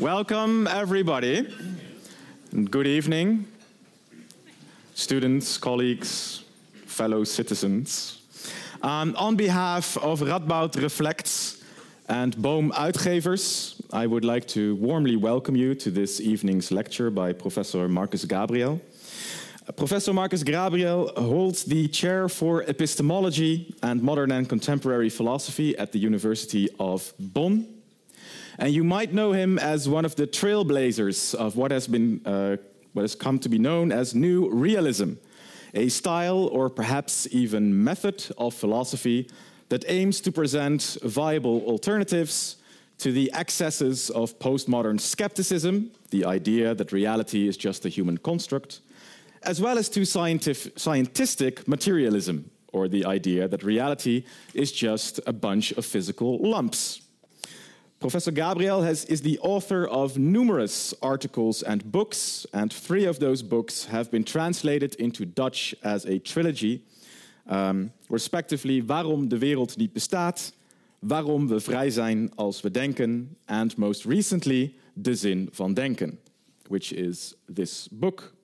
Welcome, everybody. Good evening, students, colleagues, fellow citizens. Um, on behalf of Radboud Reflects and Boom Uitgevers, I would like to warmly welcome you to this evening's lecture by Professor Markus Gabriel. Professor Markus Gabriel holds the chair for epistemology and modern and contemporary philosophy at the University of Bonn. And you might know him as one of the trailblazers of what has, been, uh, what has come to be known as New Realism, a style or perhaps even method of philosophy that aims to present viable alternatives to the excesses of postmodern skepticism, the idea that reality is just a human construct, as well as to scientific, scientistic materialism, or the idea that reality is just a bunch of physical lumps. Professor Gabriel has, is the author of numerous articles and books, and three of those books have been translated into Dutch as a trilogy, um, respectively Waarom de wereld niet bestaat, Waarom we vrij zijn als we denken, and most recently De zin van denken, which is this book.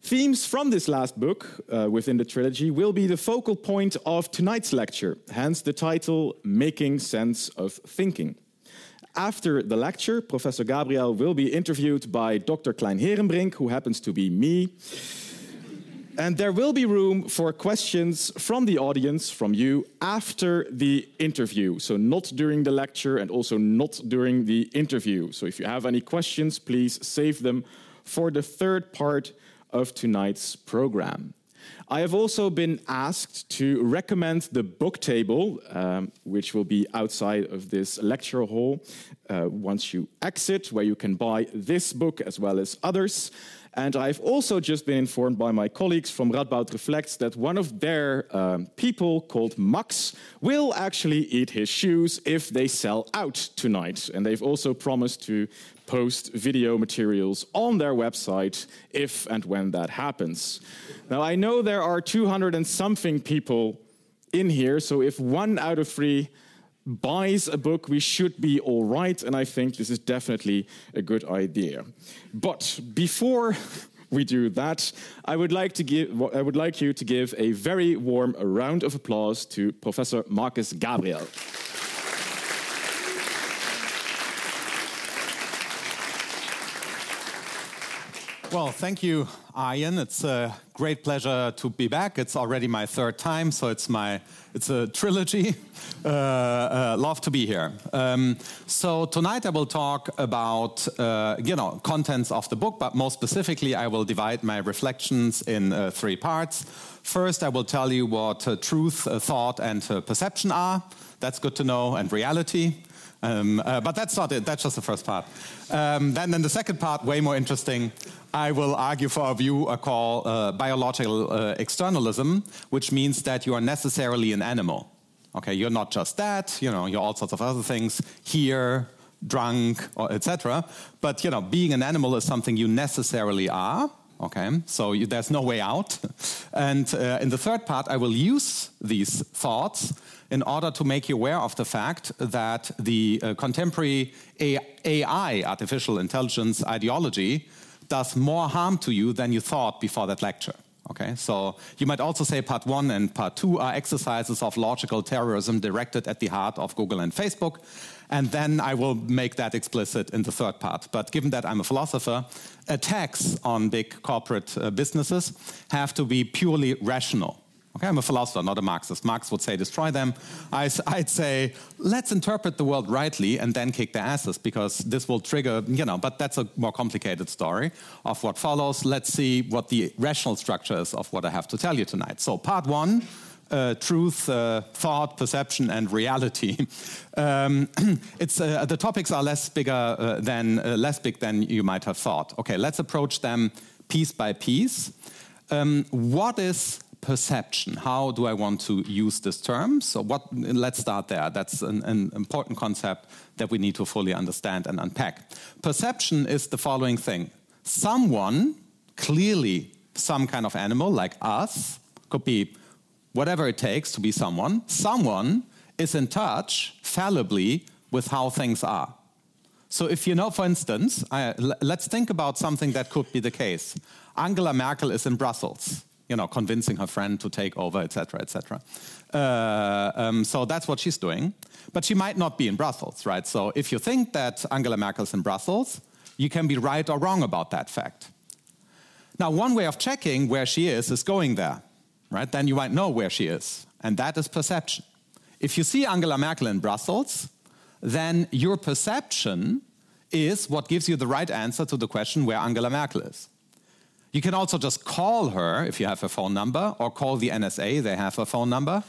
Themes from this last book uh, within the trilogy will be the focal point of tonight's lecture, hence the title Making Sense of Thinking. After the lecture, Professor Gabriel will be interviewed by Dr. Kleinherenbrink, who happens to be me. And there will be room for questions from the audience, from you, after the interview. So, not during the lecture and also not during the interview. So, if you have any questions, please save them for the third part of tonight's program. I have also been asked to recommend the book table, um, which will be outside of this lecture hall uh, once you exit, where you can buy this book as well as others. And I've also just been informed by my colleagues from Radboud Reflects that one of their um, people called Max will actually eat his shoes if they sell out tonight. And they've also promised to post video materials on their website if and when that happens. Now, I know there are 200 and something people in here, so if one out of three buys a book, we should be all right, and I think this is definitely a good idea. But before we do that, I would like to give I would like you to give a very warm round of applause to Professor Markus Gabriel. Well, thank you, Ian. It's a great pleasure to be back. It's already my third time, so it's my it's a trilogy. Uh, uh, love to be here. Um, so tonight I will talk about uh, you know contents of the book, but more specifically, I will divide my reflections in uh, three parts. First, I will tell you what uh, truth, uh, thought, and perception are. That's good to know, and reality. Um, uh, but that's not it. That's just the first part. Um, then, in the second part, way more interesting, I will argue for a view I call uh, biological uh, externalism, which means that you are necessarily an animal. Okay, you're not just that. You know, you're all sorts of other things. Here, drunk, etc. But you know, being an animal is something you necessarily are. Okay, so you, there's no way out. And uh, in the third part, I will use these thoughts in order to make you aware of the fact that the uh, contemporary AI, artificial intelligence ideology, does more harm to you than you thought before that lecture. Okay, so you might also say part one and part two are exercises of logical terrorism directed at the heart of Google and Facebook. And then I will make that explicit in the third part. But given that I'm a philosopher, attacks on big corporate uh, businesses have to be purely rational. Okay, I'm a philosopher, not a Marxist. Marx would say destroy them. I, would say let's interpret the world rightly and then kick their asses because this will trigger, you know, but that's a more complicated story of what follows. Let's see what the rational structure is of what I have to tell you tonight. So, part one. Uh, truth, uh, thought, perception, and reality. Um, it's uh, the topics are less bigger uh, than uh, less big than you might have thought. Okay, let's approach them piece by piece. Um, what is perception. How do I want to use this term? So, what? Let's start there. That's an, an, important concept that we need to fully understand and unpack. Perception is the following thing: someone, clearly some kind of animal like us, could be whatever it takes to be someone. Someone is in touch fallibly with how things are. So if you know, for instance, I, let's think about something that could be the case. Angela Merkel is in Brussels, you know, convincing her friend to take over, etc., etc. Uh, um, so that's what she's doing. But she might not be in Brussels, right? So if you think that Angela Merkel's in Brussels, you can be right or wrong about that fact. Now, one way of checking where she is is going there, right? Then you might know where she is, and that is perception. If you see Angela Merkel in Brussels, then your perception is what gives you the right answer to the question where Angela Merkel is. You can also just call her if you have her phone number, or call the NSA, they have her phone number,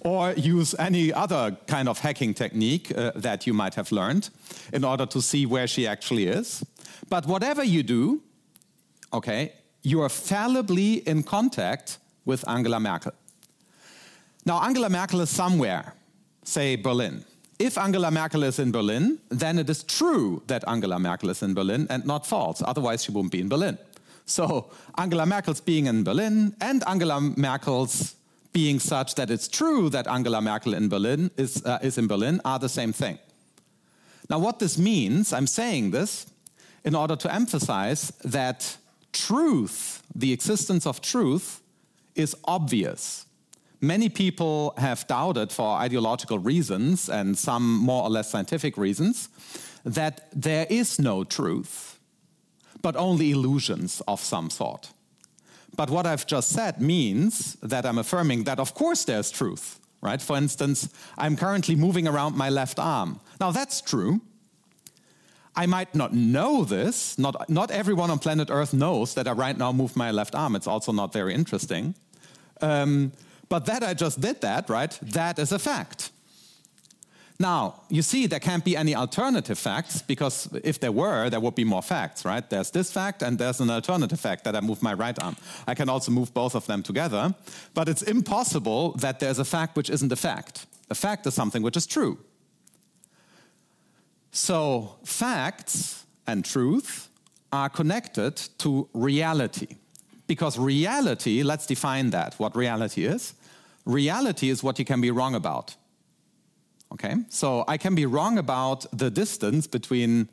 or use any other kind of hacking technique uh, that you might have learned in order to see where she actually is. But whatever you do, okay, you are fallibly in contact with Angela Merkel. Now, Angela Merkel is somewhere, say Berlin. If Angela Merkel is in Berlin, then it is true that Angela Merkel is in Berlin and not false. Otherwise, she wouldn't be in Berlin. So, Angela Merkel's being in Berlin and Angela Merkel's being such that it's true that Angela Merkel in Berlin is, uh, is in Berlin are the same thing. Now, what this means, I'm saying this in order to emphasize that truth, the existence of truth, is obvious. Many people have doubted, for ideological reasons and some more or less scientific reasons, that there is no truth, but only illusions of some sort. But what I've just said means that I'm affirming that, of course, there's truth, right? For instance, I'm currently moving around my left arm. Now, that's true. I might not know this. Not, not everyone on planet Earth knows that I right now move my left arm. It's also not very interesting. Um, but that I just did that, right? That is a fact. Now, you see, there can't be any alternative facts because if there were, there would be more facts, right? There's this fact and there's an alternative fact that I move my right arm. I can also move both of them together, but it's impossible that there's a fact which isn't a fact. A fact is something which is true. So, facts and truth are connected to reality. Because reality, let's define that, what reality is. Reality is what you can be wrong about. Okay, so I can be wrong about the distance between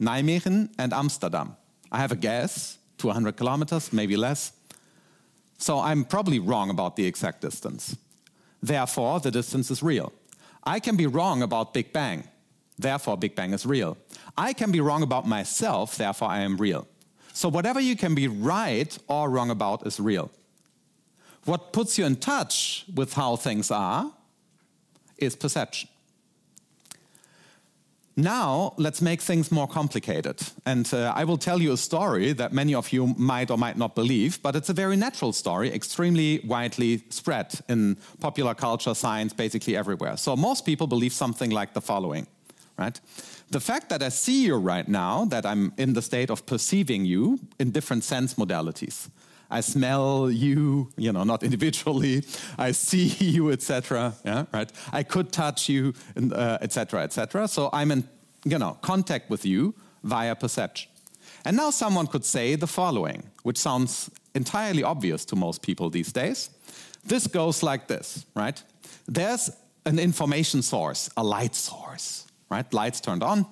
Nijmegen and Amsterdam. I have a guess, 200 kilometers, maybe less. So I'm probably wrong about the exact distance. Therefore, the distance is real. I can be wrong about Big Bang. Therefore, Big Bang is real. I can be wrong about myself. Therefore, I am real. So whatever you can be right or wrong about is real. What puts you in touch with how things are is perception. Now, let's make things more complicated. And uh, I will tell you a story that many of you might or might not believe, but it's a very natural story, extremely widely spread in popular culture, science, basically everywhere. So most people believe something like the following, right? The fact that I see you right now, that I'm in the state of perceiving you in different sense modalities. I smell you, you know, not individually. I see you, etc. Yeah, right. I could touch you, etc., uh, etc. Et so I'm in, you know, contact with you via perception. And now someone could say the following, which sounds entirely obvious to most people these days. This goes like this, right? There's an information source, a light source, right? Lights turned on.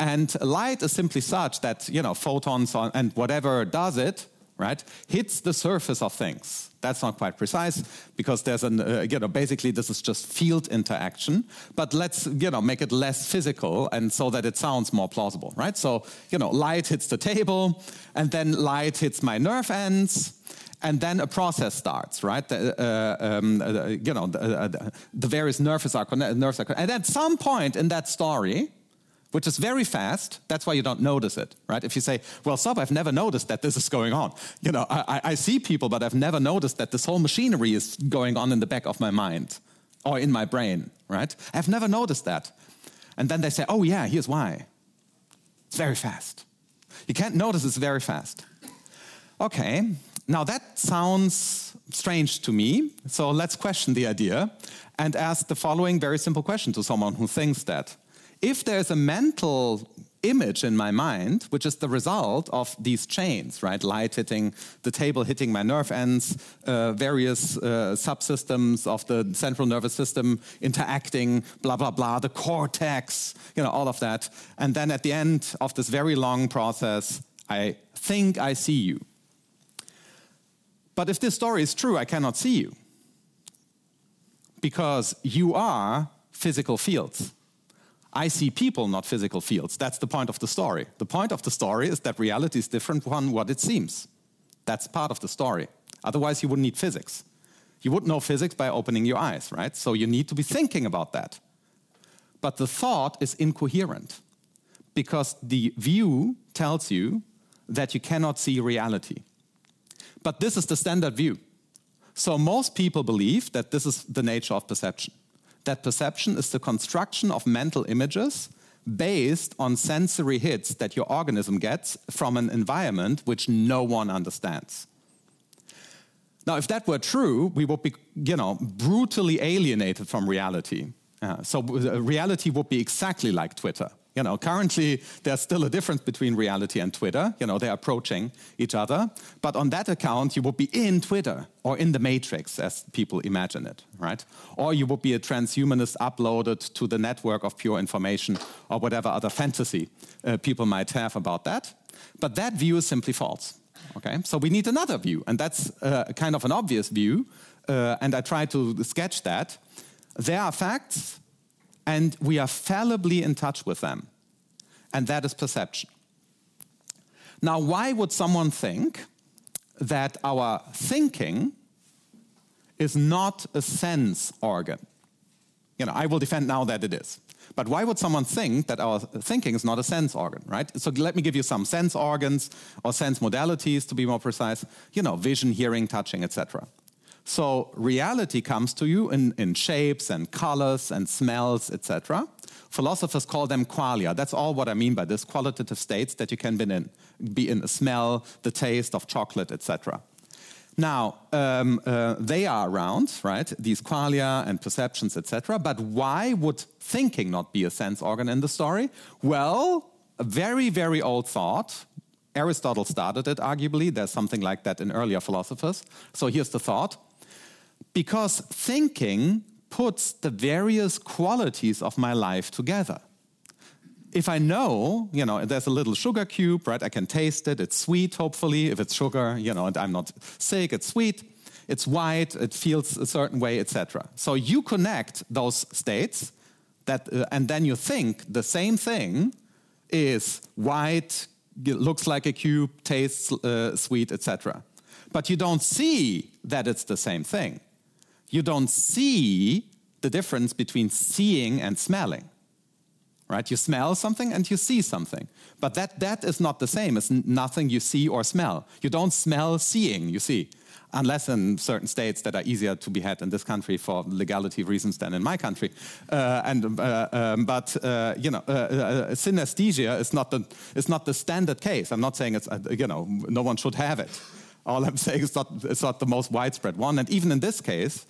And light is simply such that, you know, photons and whatever does it right, hits the surface of things. That's not quite precise because there's an, uh, you know, basically this is just field interaction, but let's, you know, make it less physical and so that it sounds more plausible, right? So, you know, light hits the table and then light hits my nerve ends and then a process starts, right? The, uh, um, uh, you know, the, uh, the various nerves are, nerves are, and at some point in that story, which is very fast. That's why you don't notice it, right? If you say, well, stop, I've never noticed that this is going on. You know, I, I see people, but I've never noticed that this whole machinery is going on in the back of my mind or in my brain, right? I've never noticed that. And then they say, oh, yeah, here's why. It's very fast. You can't notice it's very fast. Okay, now that sounds strange to me, so let's question the idea and ask the following very simple question to someone who thinks that if there's a mental image in my mind, which is the result of these chains, right? Light hitting the table, hitting my nerve ends, uh, various uh, subsystems of the central nervous system interacting, blah, blah, blah, the cortex, you know, all of that. And then at the end of this very long process, I think I see you. But if this story is true, I cannot see you. Because you are physical fields. I see people, not physical fields. That's the point of the story. The point of the story is that reality is different from what it seems. That's part of the story. Otherwise, you wouldn't need physics. You wouldn't know physics by opening your eyes, right? So you need to be thinking about that. But the thought is incoherent because the view tells you that you cannot see reality. But this is the standard view. So most people believe that this is the nature of perception that perception is the construction of mental images based on sensory hits that your organism gets from an environment which no one understands. Now, if that were true, we would be, you know, brutally alienated from reality. Uh, so uh, reality would be exactly like Twitter. You know, currently there's still a difference between reality and Twitter. You know, they're approaching each other. But on that account, you would be in Twitter or in the matrix, as people imagine it, right? Or you would be a transhumanist uploaded to the network of pure information or whatever other fantasy uh, people might have about that. But that view is simply false. Okay, so we need another view, and that's uh, kind of an obvious view. Uh, and I try to sketch that. There are facts and we are fallibly in touch with them. And that is perception. Now, why would someone think that our thinking is not a sense organ? You know, I will defend now that it is. But why would someone think that our thinking is not a sense organ, right? So let me give you some sense organs or sense modalities to be more precise. You know, vision, hearing, touching, etc. So reality comes to you in, in shapes and colors and smells, etc. Philosophers call them qualia. That's all what I mean by this qualitative states that you can be in, be in a smell, the taste of chocolate, etc. Now, um, uh, they are around, right? These qualia and perceptions, etc. But why would thinking not be a sense organ in the story? Well, a very, very old thought. Aristotle started it, arguably. There's something like that in earlier philosophers. So here's the thought because thinking puts the various qualities of my life together. If I know, you know, there's a little sugar cube, right? I can taste it. It's sweet, hopefully. If it's sugar, you know, and I'm not sick, it's sweet. It's white. It feels a certain way, etc. So you connect those states, that, uh, and then you think the same thing is white, looks like a cube, tastes uh, sweet, etc. But you don't see that it's the same thing you don't see the difference between seeing and smelling. Right? You smell something and you see something. But that, that is not the same as nothing you see or smell. You don't smell seeing, you see, unless in certain states that are easier to be had in this country for legality reasons than in my country. Uh, and, uh, um, but, uh, you know, uh, uh, synesthesia is not, the, is not the standard case. I'm not saying it's, uh, you know, no one should have it. All I'm saying is not, it's not the most widespread one. And even in this case,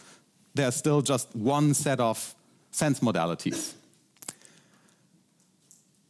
there's still just one set of sense modalities.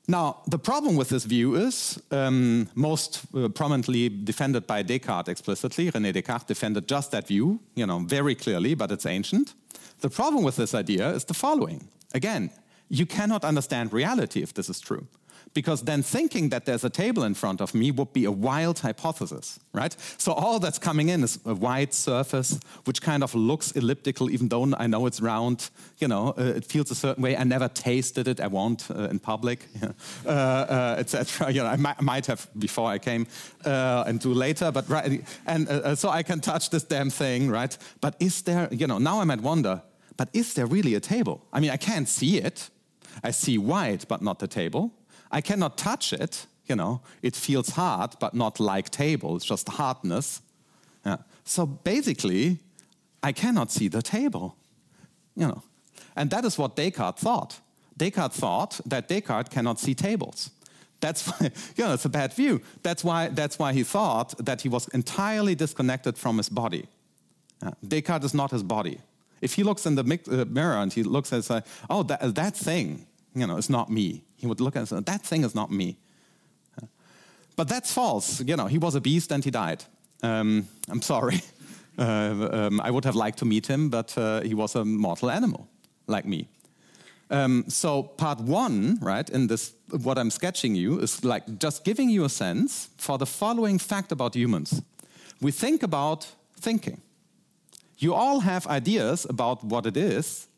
Now, the problem with this view is um, most uh, prominently defended by Descartes explicitly. René Descartes defended just that view, you know, very clearly, but it's ancient. The problem with this idea is the following. Again, you cannot understand reality if this is true because then thinking that there's a table in front of me would be a wild hypothesis, right? So all that's coming in is a white surface, which kind of looks elliptical, even though I know it's round. You know, uh, it feels a certain way. I never tasted it. I won't uh, in public, uh, uh etc. You know, I might, might, have before I came uh, and do later, but right. And uh, so I can touch this damn thing, right? But is there? You know, now I might wonder. But is there really a table? I mean, I can't see it. I see white, but not the table. I cannot touch it. You know, it feels hard, but not like table. It's just hardness. Yeah. So basically, I cannot see the table. You know, and that is what Descartes thought. Descartes thought that Descartes cannot see tables. That's why, you know, it's a bad view. That's why, that's why he thought that he was entirely disconnected from his body. Yeah. Descartes is not his body. If he looks in the uh, mirror and he looks and says, oh, that, that thing, you know, it's not me. He would look at it and say, that thing is not me. But that's false. You know, he was a beast and he died. Um, I'm sorry. Uh, um, I would have liked to meet him, but uh, he was a mortal animal like me. Um, so part one, right, in this, what I'm sketching you is like just giving you a sense for the following fact about humans. We think about thinking. You all have ideas about what it is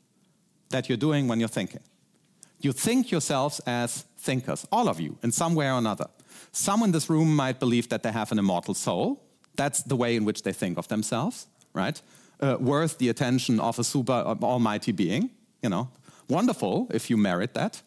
that you're doing when you're thinking. You think yourselves as thinkers, all of you, in some way or another. Some in this room might believe that they have an immortal soul. That's the way in which they think of themselves, right? Uh, worth the attention of a super uh, almighty being, you know. Wonderful if you merit that.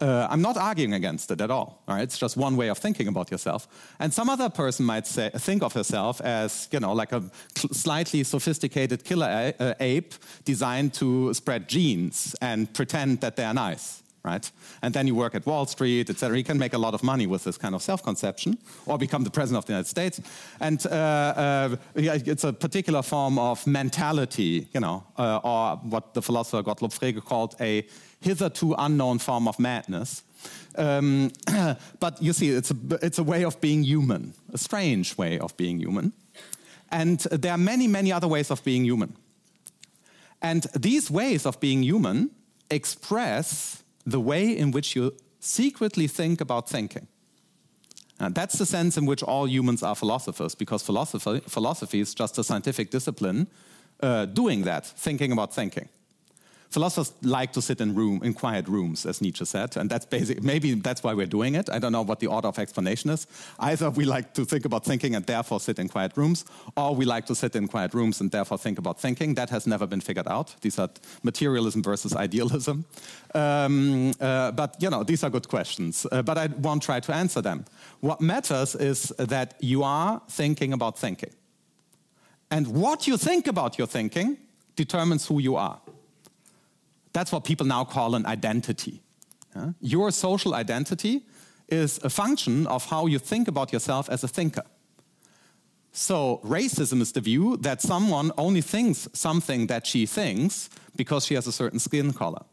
Uh, I'm not arguing against it at all. all right? It's just one way of thinking about yourself. And some other person might say, think of herself as, you know, like a slightly sophisticated killer uh, ape designed to spread genes and pretend that they're nice right? And then you work at Wall Street, etc. You can make a lot of money with this kind of self-conception, or become the president of the United States. And uh, uh, it's a particular form of mentality, you know, uh, or what the philosopher Gottlob Frege called a hitherto unknown form of madness. Um, but you see, it's a, it's a way of being human, a strange way of being human. And there are many, many other ways of being human. And these ways of being human express the way in which you secretly think about thinking. And that's the sense in which all humans are philosophers, because philosophy, philosophy is just a scientific discipline uh, doing that, thinking about thinking. Philosophers like to sit in room in quiet rooms, as Nietzsche said, and that's basic. Maybe that's why we're doing it. I don't know what the order of explanation is. Either we like to think about thinking and therefore sit in quiet rooms, or we like to sit in quiet rooms and therefore think about thinking. That has never been figured out. These are materialism versus idealism. Um, uh, but you know, these are good questions. Uh, but I won't try to answer them. What matters is that you are thinking about thinking, and what you think about your thinking determines who you are. That's what people now call an identity. Yeah? Your social identity is a function of how you think about yourself as a thinker. So, racism is the view that someone only thinks something that she thinks because she has a certain skin color.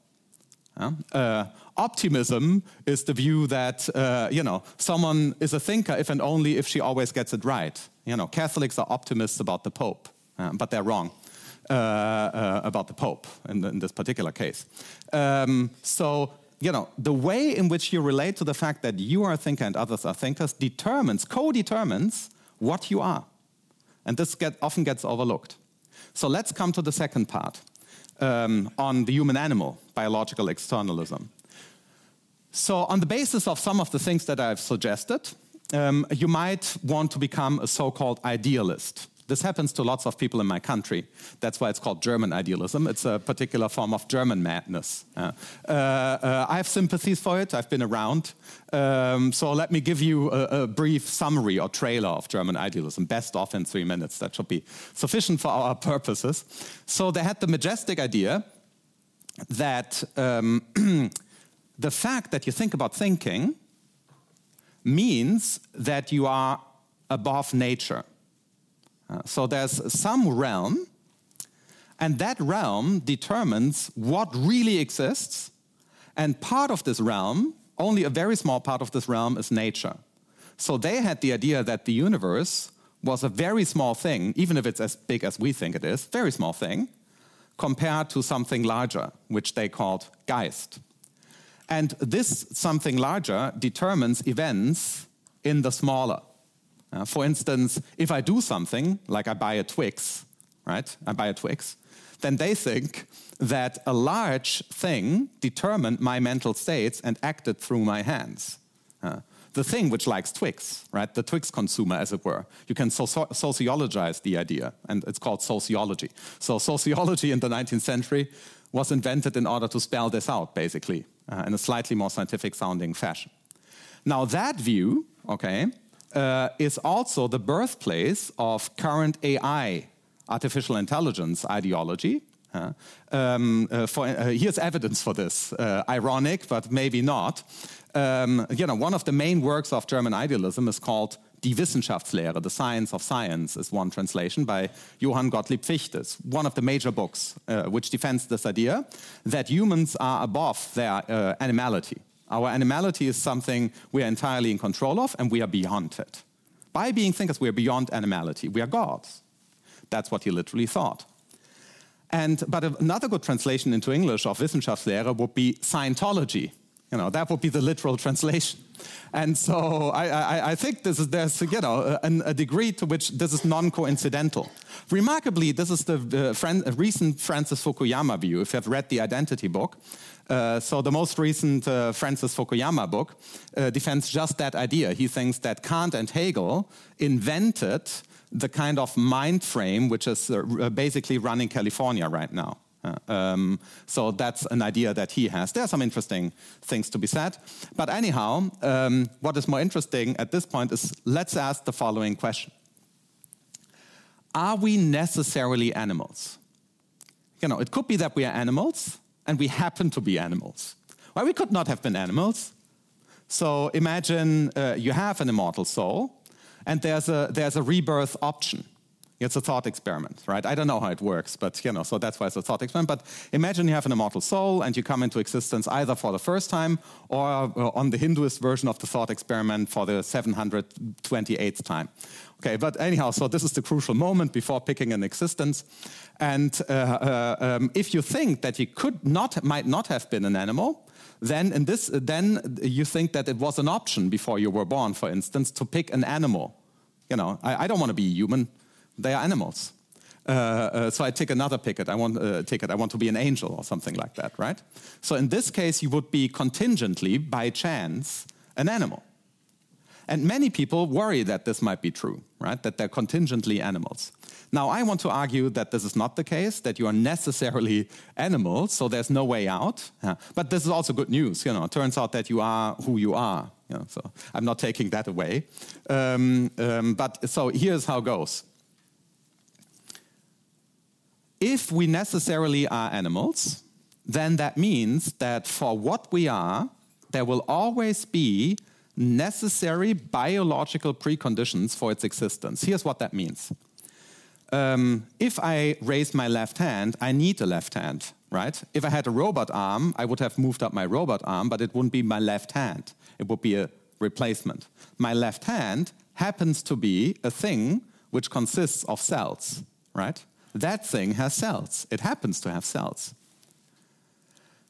Yeah? Uh, optimism is the view that uh, you know someone is a thinker if and only if she always gets it right. You know, Catholics are optimists about the Pope, uh, but they're wrong. Uh, uh, about the Pope in, in this particular case. Um, so, you know, the way in which you relate to the fact that you are a thinker and others are thinkers determines, co-determines what you are. And this get, often gets overlooked. So let's come to the second part um, on the human animal, biological externalism. So, on the basis of some of the things that I've suggested, um, you might want to become a so called idealist. This happens to lots of people in my country. That's why it's called German idealism. It's a particular form of German madness. Uh, uh, I have sympathies for it. I've been around. Um, so let me give you a, a, brief summary or trailer of German idealism, best of in three minutes. That should be sufficient for our purposes. So they had the majestic idea that um, the fact that you think about thinking means that you are above nature. Uh, so there's some realm, and that realm determines what really exists. And part of this realm, only a very small part of this realm, is nature. So they had the idea that the universe was a very small thing, even if it's as big as we think it is, very small thing, compared to something larger, which they called Geist. And this something larger determines events in the smaller. Uh, for instance, if I do something, like I buy a Twix, right? I buy a Twix, then they think that a large thing determined my mental states and acted through my hands. Uh, the thing which likes Twix, right? The Twix consumer, as it were. You can so sociologize the idea, and it's called sociology. So, sociology in the 19th century was invented in order to spell this out, basically, uh, in a slightly more scientific sounding fashion. Now, that view, okay, uh, is also the birthplace of current AI, artificial intelligence ideology. Uh, um, uh, for, uh, here's evidence for this. Uh, ironic, but maybe not. Um, you know, one of the main works of German idealism is called Die Wissenschaftslehre, The Science of Science, is one translation by Johann Gottlieb Fichte, one of the major books uh, which defends this idea that humans are above their animality. Our animality is something we are entirely in control of, and we are beyond it. By being thinkers, we are beyond animality. We are gods. That's what he literally thought. And, but another good translation into English of Wissenschaftslehre would be Scientology. You know, that would be the literal translation. And so I, I, I think this is, there's you know, a, a, degree to which this is non-coincidental. Remarkably, this is the, uh, the friend, recent Francis Fukuyama view, if you have read the Identity book. Uh, so the most recent uh, Francis Fukuyama book uh, defends just that idea. He thinks that Kant and Hegel invented the kind of mind frame which is uh, uh, basically running California right now. Um, so that's an idea that he has. There are some interesting things to be said. But anyhow, um, what is more interesting at this point is let's ask the following question Are we necessarily animals? You know, it could be that we are animals and we happen to be animals. Well, we could not have been animals. So imagine uh, you have an immortal soul and there's a, there's a rebirth option. It's a thought experiment, right? I don't know how it works, but you know, so that's why it's a thought experiment. But imagine you have an immortal soul and you come into existence either for the first time or on the Hinduist version of the thought experiment for the 728th time. Okay, but anyhow, so this is the crucial moment before picking an existence. And uh, uh, um, if you think that you could not, might not have been an animal, then in this, then you think that it was an option before you were born, for instance, to pick an animal. You know, I, I don't want to be human they are animals. Uh, uh, so I take another ticket. I want uh, ticket. I want to be an angel or something like that, right? So in this case, you would be contingently, by chance, an animal. And many people worry that this might be true, right? That they're contingently animals. Now, I want to argue that this is not the case, that you are necessarily animals, so there's no way out. Yeah. But this is also good news. You know, it turns out that you are who you are. You know, so I'm not taking that away. Um, um, but so here's how it goes if we necessarily are animals, then that means that for what we are, there will always be necessary biological preconditions for its existence. Here's what that means. Um, if I raise my left hand, I need a left hand, right? If I had a robot arm, I would have moved up my robot arm, but it wouldn't be my left hand. It would be a replacement. My left hand happens to be a thing which consists of cells, right? that thing has cells. It happens to have cells.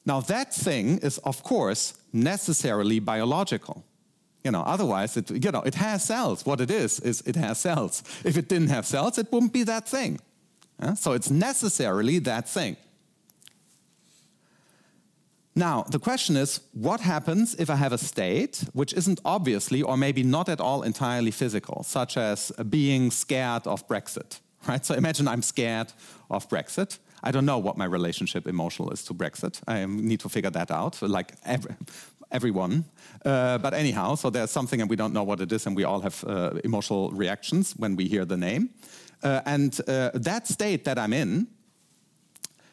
Now, that thing is, of course, necessarily biological. You know, otherwise, it, you know, it has cells. What it is, is it has cells. If it didn't have cells, it wouldn't be that thing. Yeah? So it's necessarily that thing. Now, the question is what happens if I have a state which isn't obviously or maybe not at all entirely physical, such as being scared of Brexit? right? So imagine I'm scared of Brexit. I don't know what my relationship emotional is to Brexit. I need to figure that out, like every, everyone. Uh, but anyhow, so there's something and we don't know what it is, and we all have uh, emotional reactions when we hear the name. Uh, and uh, that state that I'm in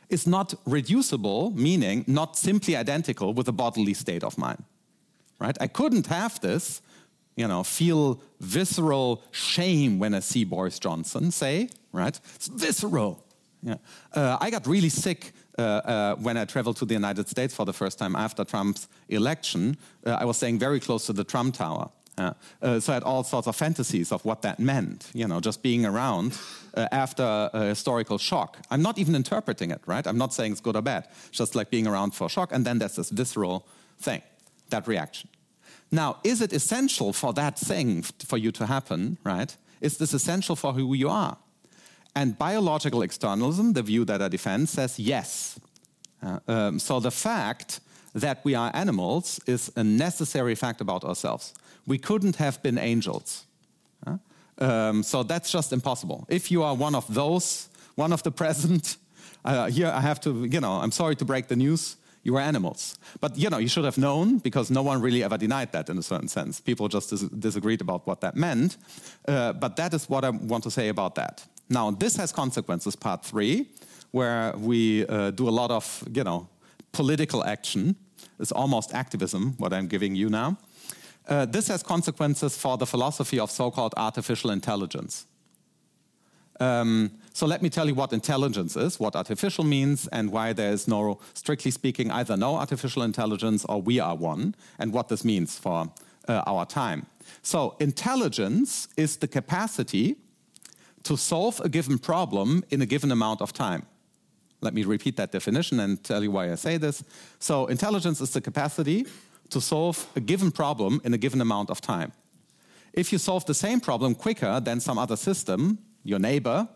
is not reducible, meaning not simply identical with a bodily state of mine. Right? I couldn't have this you know, feel visceral shame when I see Boris Johnson, say, right? It's visceral. Yeah. Uh, I got really sick when I traveled to the United States for the first time after Trump's election. Uh, I was staying very close to the Trump Tower. Uh, so I had all sorts of fantasies of what that meant, you know, just being around uh, after a historical shock. I'm not even interpreting it, right? I'm not saying it's good or bad. It's just like being around for shock, and then there's this visceral thing, that reaction. Now, is it essential for that thing for you to happen, right? Is this essential for who you are? And biological externalism, the view that I defend, says yes. Uh, um, so the fact that we are animals is a necessary fact about ourselves. We couldn't have been angels. Uh, um, so that's just impossible. If you are one of those, one of the present, uh, here I have to, you know, I'm sorry to break the news you were animals. But you know, you should have known because no one really ever denied that in a certain sense. People just dis disagreed about what that meant. Uh, but that is what I want to say about that. Now, this has consequences, part three, where we uh, do a lot of, you know, political action. It's almost activism, what I'm giving you now. uh, this has consequences for the philosophy of so called artificial intelligence. Um, so let me tell you what intelligence is, what artificial means, and why there is no, strictly speaking, either no artificial intelligence or we are one, and what this means for uh, our time. So intelligence is the capacity to solve a given problem in a given amount of time. Let me repeat that definition and tell you why I say this. So intelligence is the capacity to solve a given problem in a given amount of time. If you solve the same problem quicker than some other system, your neighbor,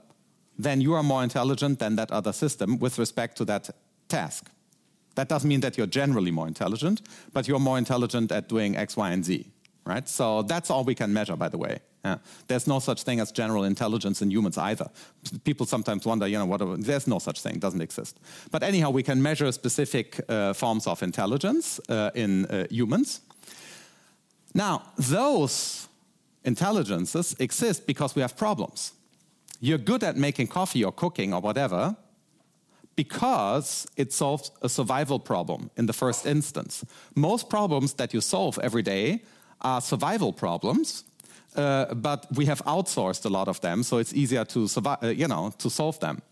then you are more intelligent than that other system with respect to that task. That doesn't mean that you're generally more intelligent, but you're more intelligent at doing X, Y, and Z, right? So that's all we can measure, by the way. Yeah. There's no such thing as general intelligence in humans either. People sometimes wonder, you know, what, there's no such thing, doesn't exist. But anyhow, we can measure specific uh, forms of intelligence uh, in uh, humans. Now, those intelligences exist because we have problems. You're good at making coffee or cooking or whatever because it solves a survival problem in the first instance. Most problems that you solve every day are survival problems, uh, but we have outsourced a lot of them, so it's easier to survive, uh, you know, to solve them.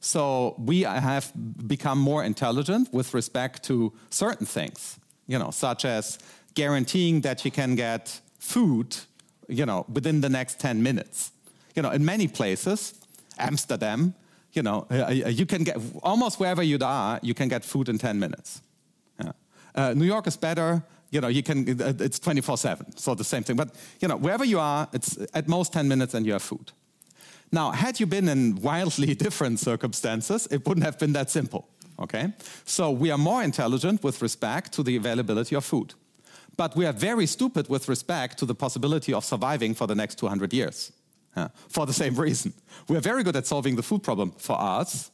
So we have become more intelligent with respect to certain things, you know, such as guaranteeing that you can get food, you know, within the next 10 minutes you know, in many places, Amsterdam, you know, uh, uh, you can get almost wherever you are, you can get food in 10 minutes. Yeah. Uh, New York is better. You know, you can, it's 24 7, so the same thing. But, you know, wherever you are, it's at most 10 minutes and you have food. Now, had you been in wildly different circumstances, it wouldn't have been that simple, okay? So we are more intelligent with respect to the availability of food. But we are very stupid with respect to the possibility of surviving for the next 200 years for the same reason. We're very good at solving the food problem for us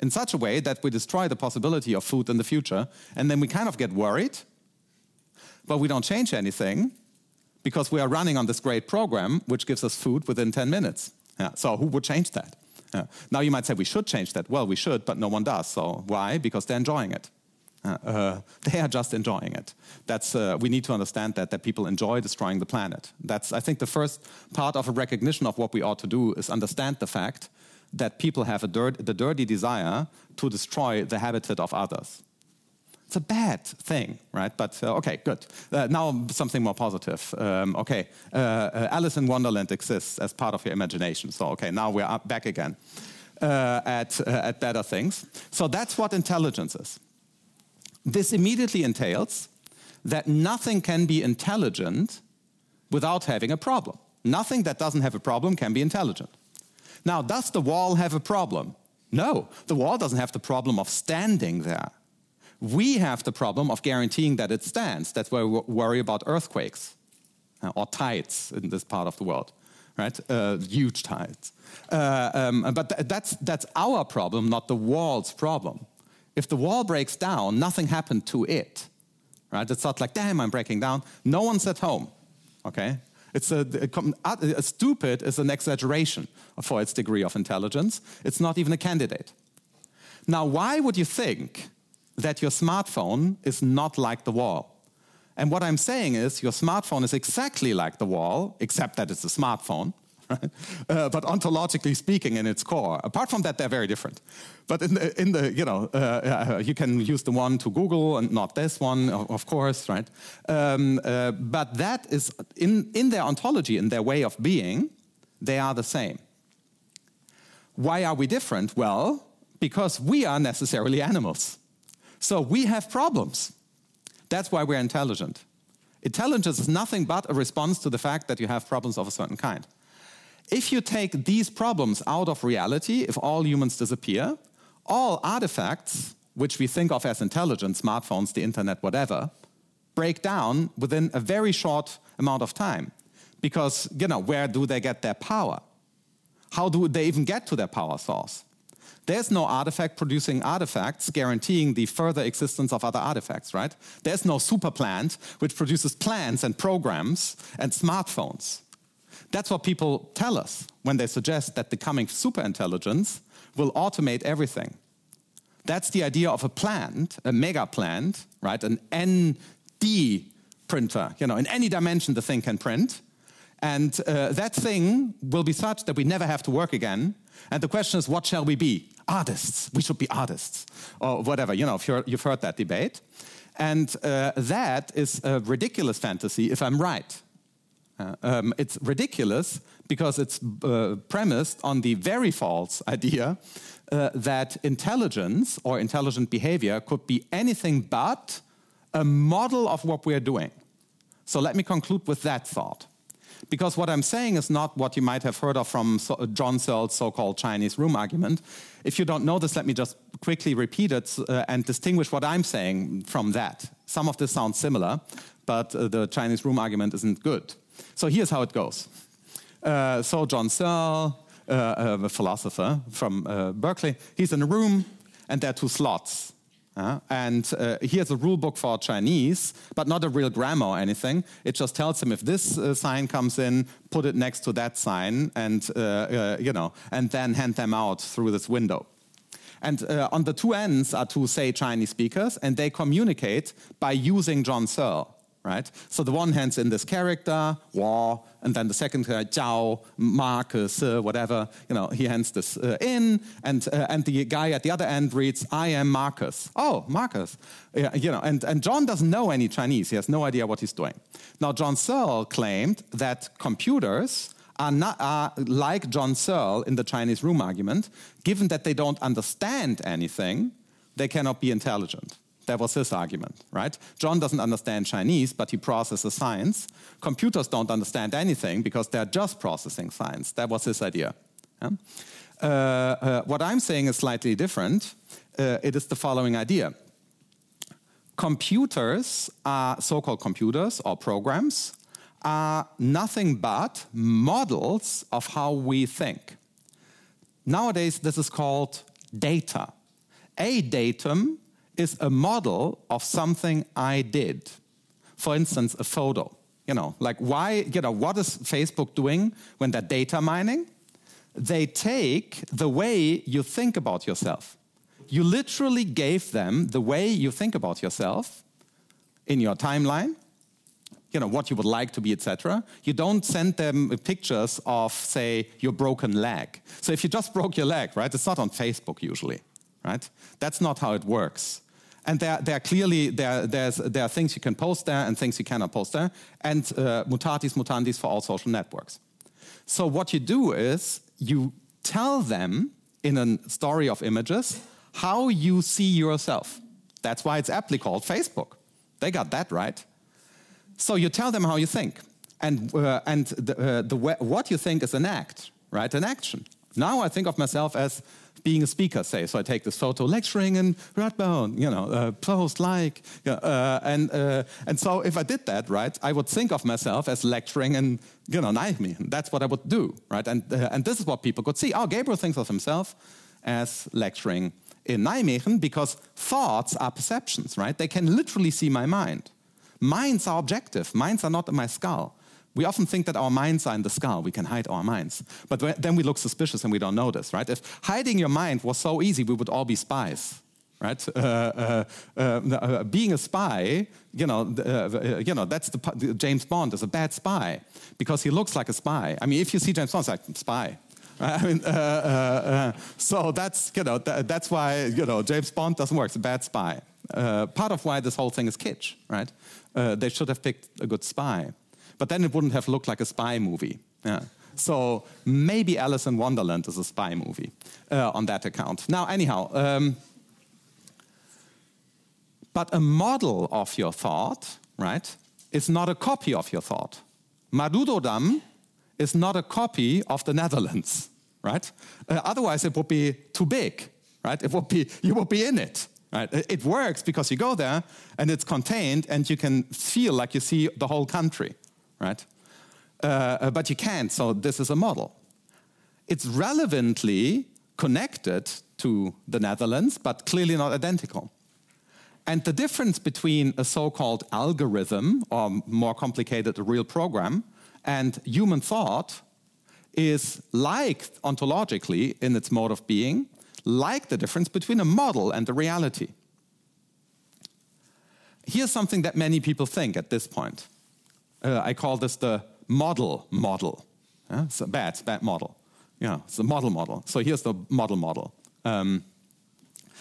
in such a way that we destroy the possibility of food in the future, and then we kind of get worried, but we don't change anything because we are running on this great program which gives us food within 10 minutes. Yeah, so who would change that? Yeah. Now you might say we should change that. Well, we should, but no one does. So why? Because they're enjoying it. Uh, they are just enjoying it. That's, uh, we need to understand that, that people enjoy destroying the planet. That's, I think, the first part of a recognition of what we ought to do is understand the fact that people have a dirt, the dirty desire to destroy the habitat of others. It's a bad thing, right? But uh, okay, good. Uh, now something more positive. Um, okay, uh, Alice in Wonderland exists as part of your imagination. So okay, now we're back again at at better things. So that's what intelligence is. This immediately entails that nothing can be intelligent without having a problem. Nothing that doesn't have a problem can be intelligent. Now, does the wall have a problem? No, the wall doesn't have the problem of standing there. We have the problem of guaranteeing that it stands. That's why we worry about earthquakes uh, or tides in this part of the world, right? Uh, huge tides. Uh, um, but th that's, that's our problem, not the wall's problem if the wall breaks down, nothing happened to it. Right? It's not like, damn, I'm breaking down. No one's at home. Okay? It's a, a, a stupid is an exaggeration for its degree of intelligence. It's not even a candidate. Now, why would you think that your smartphone is not like the wall? And what I'm saying is, your smartphone is exactly like the wall, except that it's a smartphone. Right? Uh, but ontologically speaking, in its core, apart from that, they're very different. But in the, in the you know, uh, uh, you can use the one to Google and not this one, of course, right? Um, uh, but that is in in their ontology, in their way of being, they are the same. Why are we different? Well, because we are necessarily animals. So we have problems. That's why we're intelligent. Intelligence is nothing but a response to the fact that you have problems of a certain kind. If you take these problems out of reality, if all humans disappear, all artifacts, which we think of as intelligent, smartphones, the internet, whatever, break down within a very short amount of time. Because, you know, where do they get their power? How do they even get to their power source? There's no artifact producing artifacts guaranteeing the further existence of other artifacts, right? There's no super plant which produces plants and programs and smartphones. That's what people tell us when they suggest that the coming superintelligence will automate everything. That's the idea of a plant, a mega plant, right? An ND printer. You know, in any dimension, the thing can print. And uh, that thing will be such that we never have to work again. And the question is, what shall we be? Artists. We should be artists, or whatever. You know, if you've heard that debate. And uh, that is a ridiculous fantasy if I'm right. Uh, um, it's ridiculous because it's uh, premised on the very false idea uh, that intelligence or intelligent behavior could be anything but a model of what we're doing. So let me conclude with that thought. Because what I'm saying is not what you might have heard of from so John Searle's so called Chinese room argument. If you don't know this, let me just quickly repeat it uh, and distinguish what I'm saying from that. Some of this sounds similar, but uh, the Chinese room argument isn't good. So here's how it goes. Uh, so John Searle, uh, uh, a philosopher from uh, Berkeley, he's in a room and there are two slots. Uh, and uh, he has a rule book for Chinese, but not a real grammar or anything. It just tells him if this uh, sign comes in, put it next to that sign, and uh, uh, you know, and then hand them out through this window. And uh, on the two ends are two, say, Chinese speakers, and they communicate by using John Searle right? So the one hand's in this character, War, and then the second uh, Zhao, Marcus, uh, whatever, you know, he hands this uh, in, and, uh, and the guy at the other end reads, I am Marcus. Oh, Marcus. Yeah, you know, and, and John doesn't know any Chinese. He has no idea what he's doing. Now, John Searle claimed that computers are, not, are like John Searle in the Chinese room argument, given that they don't understand anything, they cannot be intelligent. That was his argument, right? John doesn't understand Chinese, but he processes science. Computers don't understand anything because they're just processing science. That was his idea. Yeah? Uh, uh, what I'm saying is slightly different. Uh, it is the following idea computers are so called computers or programs are nothing but models of how we think. Nowadays, this is called data. A datum is a model of something I did. For instance, a photo. You know, like why, you know, what is Facebook doing when they're data mining? They take the way you think about yourself. You literally gave them the way you think about yourself in your timeline, you know, what you would like to be, etc. You don't send them pictures of, say, your broken leg. So if you just broke your leg, right, it's not on Facebook usually, right? That's not how it works. And there, there are clearly there, there are things you can post there and things you cannot post there, and uh, mutatis mutandis for all social networks. So what you do is you tell them in a story of images how you see yourself. That's why it's aptly called Facebook. They got that right. So you tell them how you think, and uh, and the, uh, the what you think is an act, right? An action. Now I think of myself as being a speaker, say. So I take this photo, lecturing in Radboud, you know, uh, like. uh, and, uh, and so if I did that, right, I would think of myself as lecturing in, you know, Nijmegen. That's what I would do, right? And, uh, and this is what people could see. Oh, Gabriel thinks of himself as lecturing in Nijmegen because thoughts are perceptions, right? They can literally see my mind. Minds are objective. Minds are not in my skull. We often think that our minds are in the skull. We can hide our minds. But then we look suspicious and we don't notice, right? If hiding your mind was so easy, we would all be spies, right? Uh, uh, uh, uh being a spy, you know, uh, you know, that's the James Bond is a bad spy because he looks like a spy. I mean, if you see James Bond, it's like spy. I mean, uh, so that's you know th that's why you know James Bond doesn't work. It's a bad spy. part of why this whole thing is kitsch, right? they should have picked a good spy. But then it wouldn't have looked like a spy movie. Yeah. So maybe Alice in Wonderland is a spy movie uh, on that account. Now, anyhow, um, but a model of your thought, right, is not a copy of your thought. Madurodam is not a copy of the Netherlands, right? Uh, otherwise, it would be too big, right? It would be you would be in it. Right? It works because you go there and it's contained and you can feel like you see the whole country right? Uh, uh, but you can't, so this is a model. It's relevantly connected to the Netherlands, but clearly not identical. And the difference between a so called algorithm, or more complicated, a real program, and human thought is like ontologically in its mode of being, like the difference between a model and a reality. here's something that many people think at this point. Uh, I call this the model model. Yeah? It's a bad, bad model. Yeah, it's a model model. So here's the model model. Um,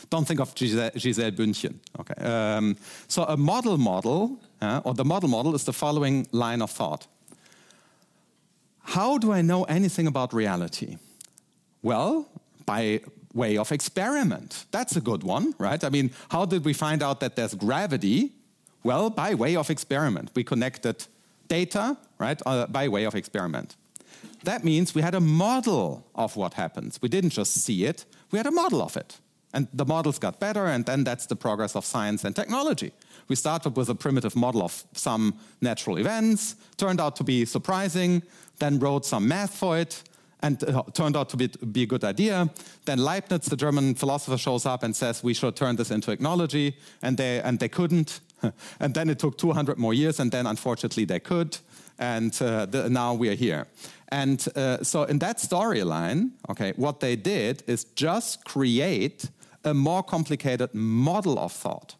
don't think of Gisele, Gisele Bündchen. Okay. Um, so a model model, uh, or the model model, is the following line of thought. How do I know anything about reality? Well, by way of experiment. That's a good one, right? I mean, how did we find out that there's gravity? Well, by way of experiment. We connected data, right, uh, by way of experiment. That means we had a model of what happens. We didn't just see it, we had a model of it. And the models got better, and then that's the progress of science and technology. We started with a primitive model of some natural events, turned out to be surprising, then wrote some math for it, and uh, turned out to be, be, a good idea. Then Leibniz, the German philosopher, shows up and says we should turn this into technology, and they, and they couldn't. and then it took 200 more years, and then unfortunately they could, and uh, the, now we are here. And uh, so in that storyline, okay, what they did is just create a more complicated model of thought.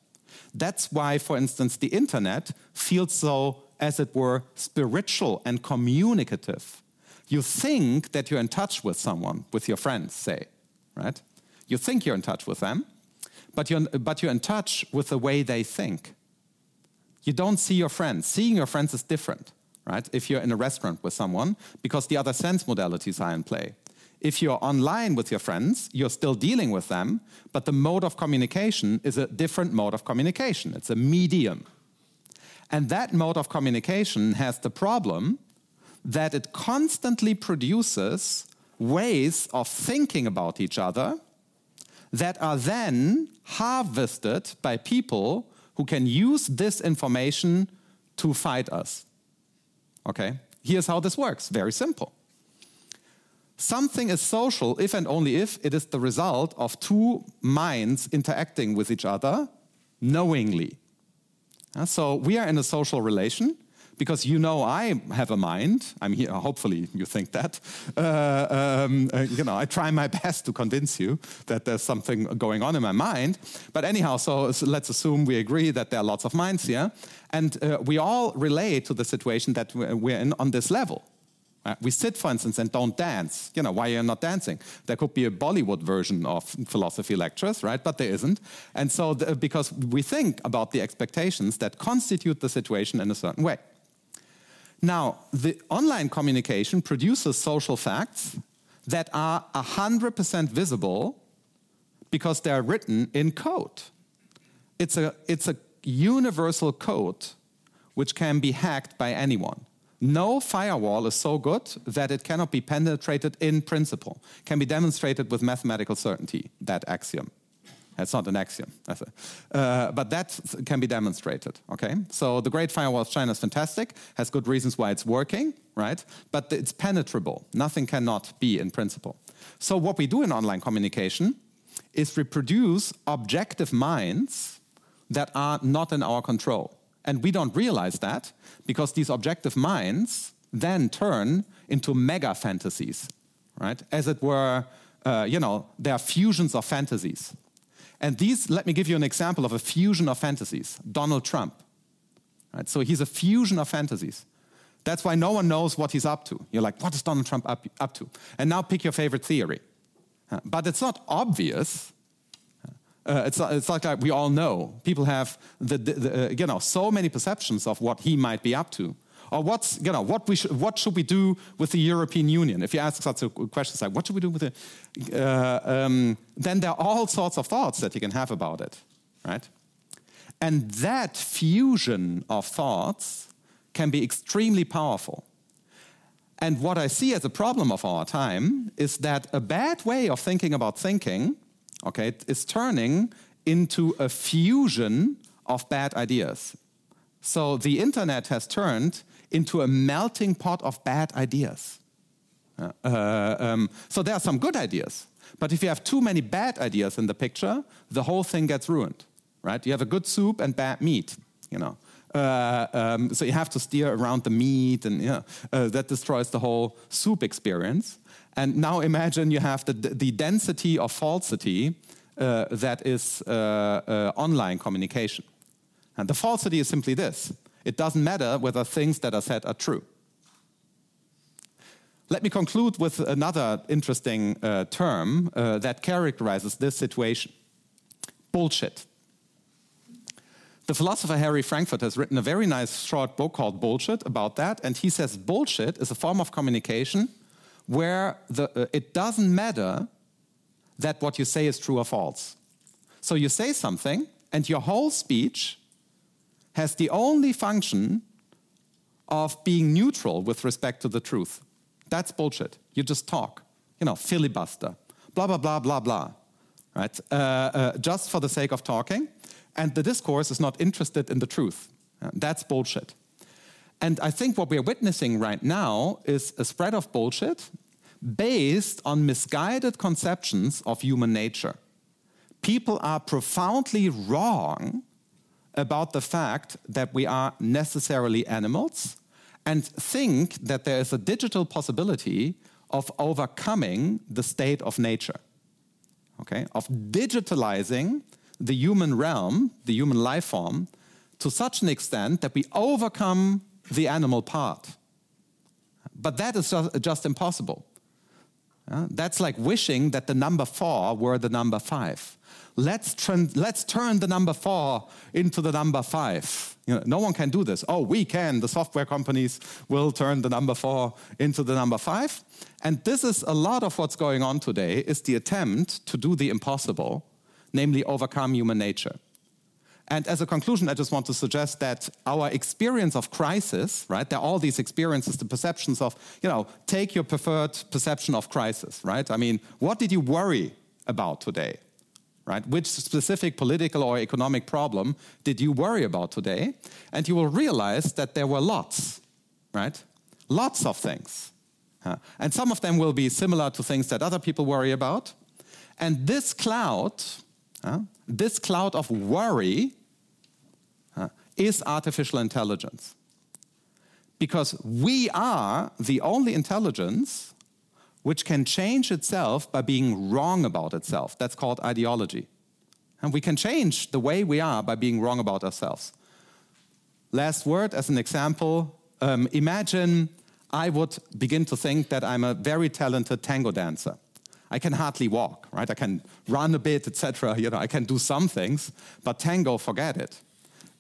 That's why, for instance, the internet feels so, as it were, spiritual and communicative. You think that you're in touch with someone, with your friends, say, right? You think you're in touch with them, but you're, but you're in touch with the way they think. You don't see your friends. Seeing your friends is different, right? If you're in a restaurant with someone, because the other sense modalities are in play if you're online with your friends, you're still dealing with them, but the mode of communication is a different mode of communication. It's a medium. And that mode of communication has the problem that it constantly produces ways of thinking about each other that are then harvested by people who can use this information to fight us. Okay? Here's how this works very simple. Something is social if and only if it is the result of two minds interacting with each other knowingly. Uh, so we are in a social relation because you know I have a mind. I'm here. Hopefully, you think that. Uh, um, uh, you know, I try my best to convince you that there's something going on in my mind. But anyhow, so, so let's assume we agree that there are lots of minds here, and uh, we all relate to the situation that we're in on this level. Uh, we sit, for instance, and don't dance. You know, why you're not dancing? There could be a Bollywood version of philosophy lectures, right? But there isn't. And so, the, because we think about the expectations that constitute the situation in a certain way. Now, the online communication produces social facts that are 100% visible because they're written in code. It's a, it's a universal code which can be hacked by anyone. No firewall is so good that it cannot be penetrated in principle, can be demonstrated with mathematical certainty, that axiom. That's not an axiom, uh, but that can be demonstrated. Okay, so the Great Firewall of China is fantastic, has good reasons why it's working, right? But it's penetrable. Nothing cannot be in principle. So what we do in online communication is reproduce objective minds that are not in our control. And we don't realize that because these objective minds then turn into mega fantasies, right? As it were, uh, you know, they are fusions of fantasies. And these, let me give you an example of a fusion of fantasies Donald Trump. Right? So he's a fusion of fantasies. That's why no one knows what he's up to. You're like, what is Donald Trump up, up to? And now pick your favorite theory. But it's not obvious uh, it's, it's like, we all know. People have the, the, the uh, you know so many perceptions of what he might be up to, or what's you know what we sh- what should we do with the European Union? If you ask such a question like what should we do with it, uh, um, then there are all sorts of thoughts that you can have about it, right? And that fusion of thoughts can be extremely powerful. And what I see as a problem of our time is that a bad way of thinking about thinking okay, is turning into a fusion of bad ideas. So the internet has turned into a melting pot of bad ideas. Uh, um, so there are some good ideas, but if you have too many bad ideas in the picture, the whole thing gets ruined, right? You have a good soup and bad meat, you know. Uh, um, so you have to steer around the meat, and yeah, uh, that destroys the whole soup experience. And now imagine you have the, the density of falsity uh, that is uh, uh, online communication. And the falsity is simply this it doesn't matter whether things that are said are true. Let me conclude with another interesting uh, term uh, that characterizes this situation bullshit. The philosopher Harry Frankfurt has written a very nice short book called Bullshit about that, and he says bullshit is a form of communication where the, uh, it doesn't matter that what you say is true or false. So you say something, and your whole speech has the only function of being neutral with respect to the truth. That's bullshit. You just talk, you know, filibuster, blah, blah, blah, blah, blah, right? Uh, uh, just for the sake of talking and the discourse is not interested in the truth. Uh, that's bullshit. And I think what we're witnessing right now is a spread of bullshit based on misguided conceptions of human nature. People are profoundly wrong about the fact that we are necessarily animals and think that there is a digital possibility of overcoming the state of nature, okay, of digitalizing the human realm, the human life form, to such an extent that we overcome the animal part. But that is just, just impossible. Uh, that's like wishing that the number four were the number five. Let's, let's turn the number four into the number five. You know, no one can do this. Oh, we can. The software companies will turn the number four into the number five. And this is a lot of what's going on today is the attempt to do the impossible namely overcome human nature. And as a conclusion, I just want to suggest that our experience of crisis, right? There are all these experiences, the perceptions of, you know, take your preferred perception of crisis, right? I mean, what did you worry about today, right? Which specific political or economic problem did you worry about today? And you will realize that there were lots, right? Lots of things. And some of them will be similar to things that other people worry about. And this cloud, this cloud of worry is artificial intelligence. Because we are the only intelligence which can change itself by being wrong about itself. That's called ideology. And we can change the way we are by being wrong about ourselves. Last word as an example um, imagine I would begin to think that I'm a very talented tango dancer. I can hardly walk, right? I can run a bit, etc. You know, I can do some things, but tango, forget it.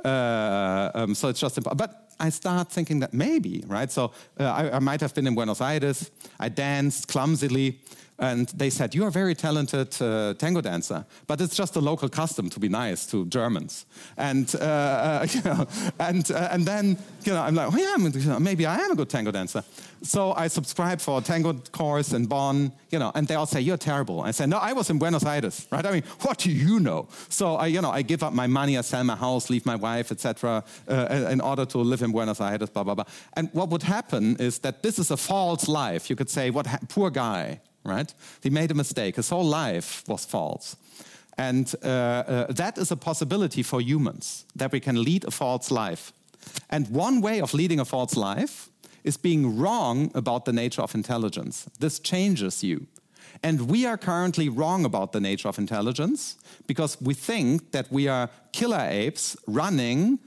Uh, um, so it's just, but I start thinking that maybe, right? So uh, I, I, might have been in Buenos Aires. I danced clumsily, and they said, "You're a very talented uh, tango dancer, but it's just a local custom to be nice to Germans." And uh, uh you know, and uh, and then you know, I'm like, "Oh yeah, maybe I am a good tango dancer." So I subscribe for a tango course in Bonn, you know, and they all say, "You're terrible." I say, "No, I was in Buenos Aires, right? I mean, what do you know?" So I, you know, I give up my money, I sell my house, leave my wife, etc., uh, in order to live in Buenos Aires, blah blah blah. And what would happen is that this is a false life. You could say, "What poor guy." Right? He made a mistake. His whole life was false. And uh, uh, that is a possibility for humans, that we can lead a false life. And one way of leading a false life is being wrong about the nature of intelligence. This changes you. And we are currently wrong about the nature of intelligence because we think that we are killer apes running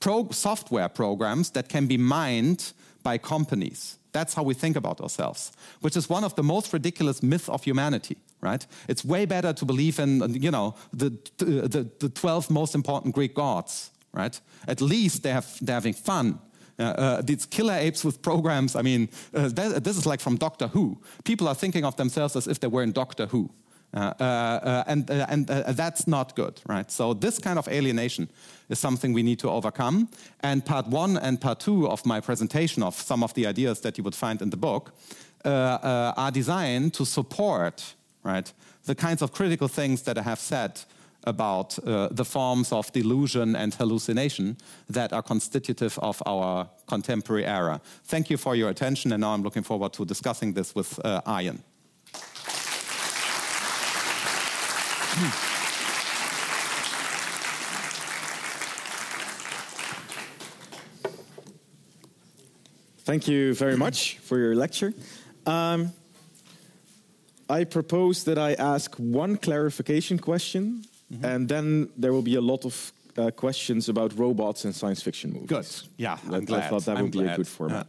pro software programs that can be mined by companies. That's how we think about ourselves, which is one of the most ridiculous myths of humanity, right? It's way better to believe in, you know, the, the, the 12 most important Greek gods, right? At least they have, they're having fun. Uh, uh, these killer apes with programs, I mean, uh, this is like from Doctor Who. People are thinking of themselves as if they were in Doctor Who. Uh, uh, uh, and and that's not good, right? So this kind of alienation is something we need to overcome. And part one and part two of my presentation of some of the ideas that you would find in the book are designed to support, right, the kinds of critical things that I have said about uh, the forms of delusion and hallucination that are constitutive of our contemporary era. Thank you for your attention, and now I'm looking forward to discussing this with uh, Arjen. Thank you very much for your lecture. Um, I propose that I ask one clarification question, mm -hmm. and then there will be a lot of uh, questions about robots and science fiction movies. Good. Yeah, I'm I, glad. I thought that I'm would be a good format.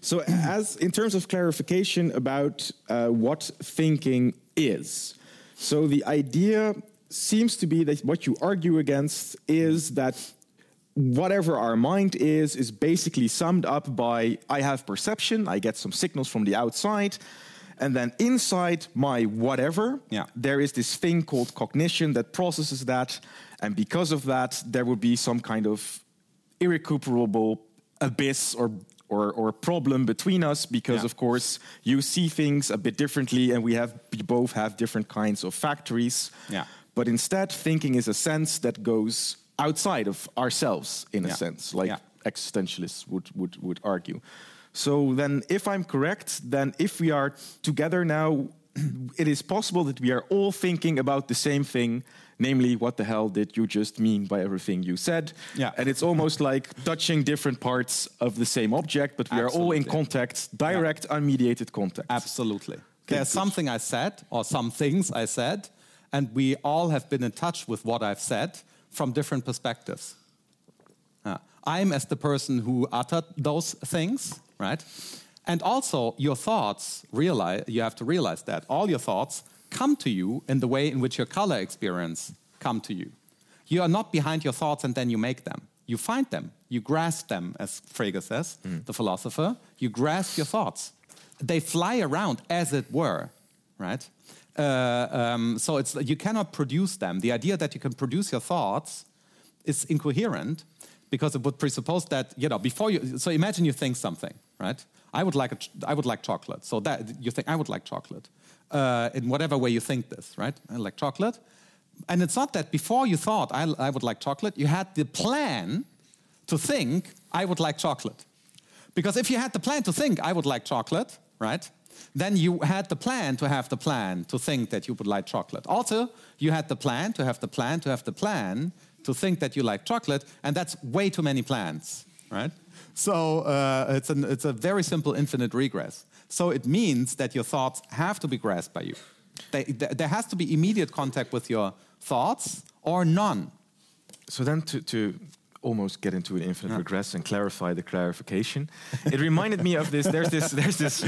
So, as in terms of clarification about uh, what thinking is, so the idea seems to be that what you argue against is that whatever our mind is is basically summed up by I have perception, I get some signals from the outside, and then inside my whatever, Yeah. there is this thing called cognition that processes that, and because of that, there would be some kind of irrecuperable abyss or or, or problem between us because Yeah. of course you see things a bit differently and we have we both have different kinds of factories Yeah. but instead thinking is a sense that goes outside of ourselves in a sense like Yeah. existentialists would, would, would argue so then if i'm correct then if we are together now it is possible that we are all thinking about the same thing namely what the hell did you just mean by everything you said Yeah. and it's almost like touching different parts of the same object but we are all in contact direct unmediated contact Absolutely. There's good. something I said, or some things I said, and we all have been in touch with what I've said from different perspectives. I'm as the person who uttered those things, right? And also, your thoughts realize you have to realize that all your thoughts come to you in the way in which your color experience come to you. You are not behind your thoughts and then you make them. You find them. You grasp them, as Frege says, the philosopher. You grasp your thoughts. They fly around, as it were, right? Uh, um, so it's you cannot produce them. The idea that you can produce your thoughts is incoherent because it would presuppose that you know before you. So imagine you think something, right? I would like a I would like chocolate. So that you think I would like chocolate uh, in whatever way you think this, right? I like chocolate, and it's not that before you thought I, I would like chocolate, you had the plan to think I would like chocolate. Because if you had the plan to think I would like chocolate, right? Then you had the plan to have the plan to think that you would like chocolate. Also, you had the plan to have the plan to have the plan to think that you like chocolate, and that's way too many plans, right? So uh, it's, an, it's a very simple infinite regress. So it means that your thoughts have to be grasped by you. They, th- there has to be immediate contact with your thoughts or none. So then to, to almost get into an infinite regress and clarify the clarification, it reminded me of this. There's this. There's this.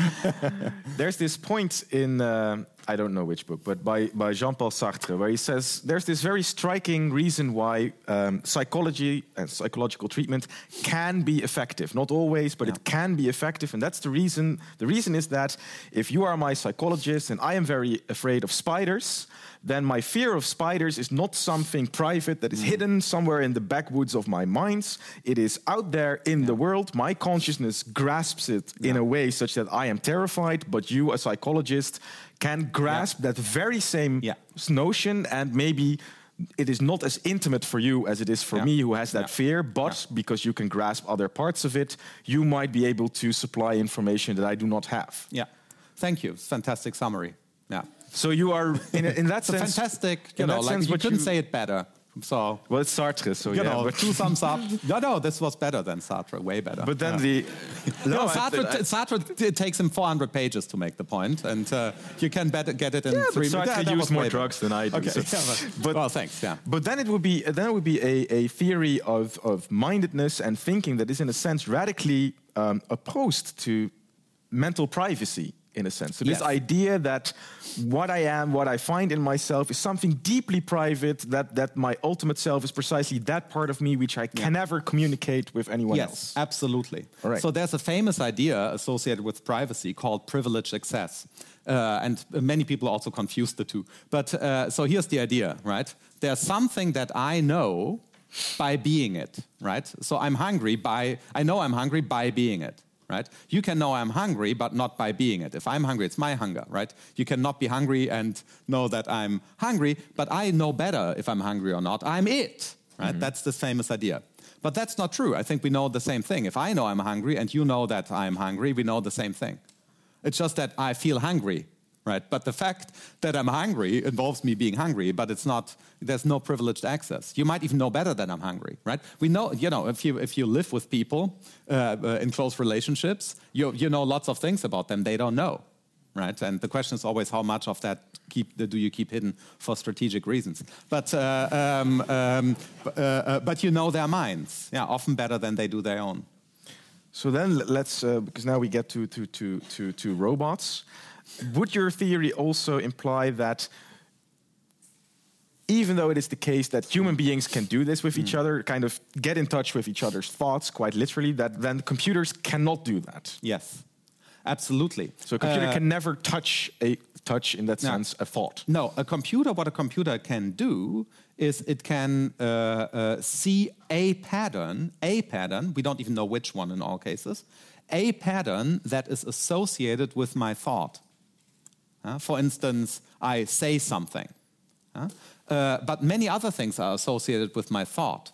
There's this point in uh, I don't know which book, but by by Jean-Paul Sartre, where he says there's this very striking reason why um, psychology and psychological treatment can be effective. Not always, but it can be effective, and that's the reason. The reason is that if you are my psychologist and I am very afraid of spiders then my fear of spiders is not something private that is hidden somewhere in the backwoods of my mind. It is out there in the world. My consciousness grasps it in a way such that I am terrified, but you, a psychologist, can grasp that very same Yeah. notion and maybe. It is not as intimate for you as it is for Yeah. me, who has that Yeah. fear, but because you can grasp other parts of it, you might be able to supply information that I do not have. Yeah. Thank you. Fantastic summary. Yeah. So you are, in, in that sense, fantastic, you in know, that like sense, you couldn't you- say it better. So, well, it's Sartre, so you yeah. know, but- two thumbs up. No, no, this was better than Sartre, way better. But then Yeah. the no, I- Sartre, I- Sartre it takes him 400 pages to make the point, and uh, you can bet, get it in yeah, but three Sartre minutes. that used more better. drugs than I do. Okay, so- yeah, but, but well, thanks. Yeah, but then it would be then it would be a, a theory of of mindedness and thinking that is in a sense radically um, opposed to mental privacy. In a sense, so this idea that what I am, what I find in myself, is something deeply private. That that my ultimate self is precisely that part of me which I can never communicate with anyone yes, else. absolutely. All right. So there's a famous idea associated with privacy called privilege access. Uh, and many people also confuse the two. But uh, so here's the idea, right? There's something that I know by being it, right? So I'm hungry by, I know I'm hungry by being it, right? You can know I'm hungry, but not by being it. If I'm hungry, it's my hunger, right? You cannot be hungry and know that I'm hungry, but I know better if I'm hungry or not. I'm it, right? Mm-hmm. That's the famous idea. But that's not true. I think we know the same thing. If I know I'm hungry and you know that I'm hungry, we know the same thing. It's just that I feel hungry, right? But the fact that I'm hungry involves me being hungry, but it's not, there's no privileged access. You might even know better that I'm hungry, right? We know, you know, if you, if you live with people uh, uh, in close relationships, you, you know lots of things about them they don't know, right? And the question is always how much of that keep, do you keep hidden for strategic reasons? But, uh, um, um, uh, uh, but you know their minds, yeah, often better than they do their own. So then let's, uh, because now we get to, to, to, to, to robots. Would your theory also imply that even though it is the case that human beings can do this with each mm. other, kind of get in touch with each other's thoughts quite literally, that then computers cannot do that. Yes, absolutely. So a computer uh, can never touch a touch in that sense no, a thought. No, a computer. What a computer can do is it can uh, uh, see a pattern, a pattern. We don't even know which one in all cases, a pattern that is associated with my thought. For instance, I say something. Uh, but many other things are associated with my thought.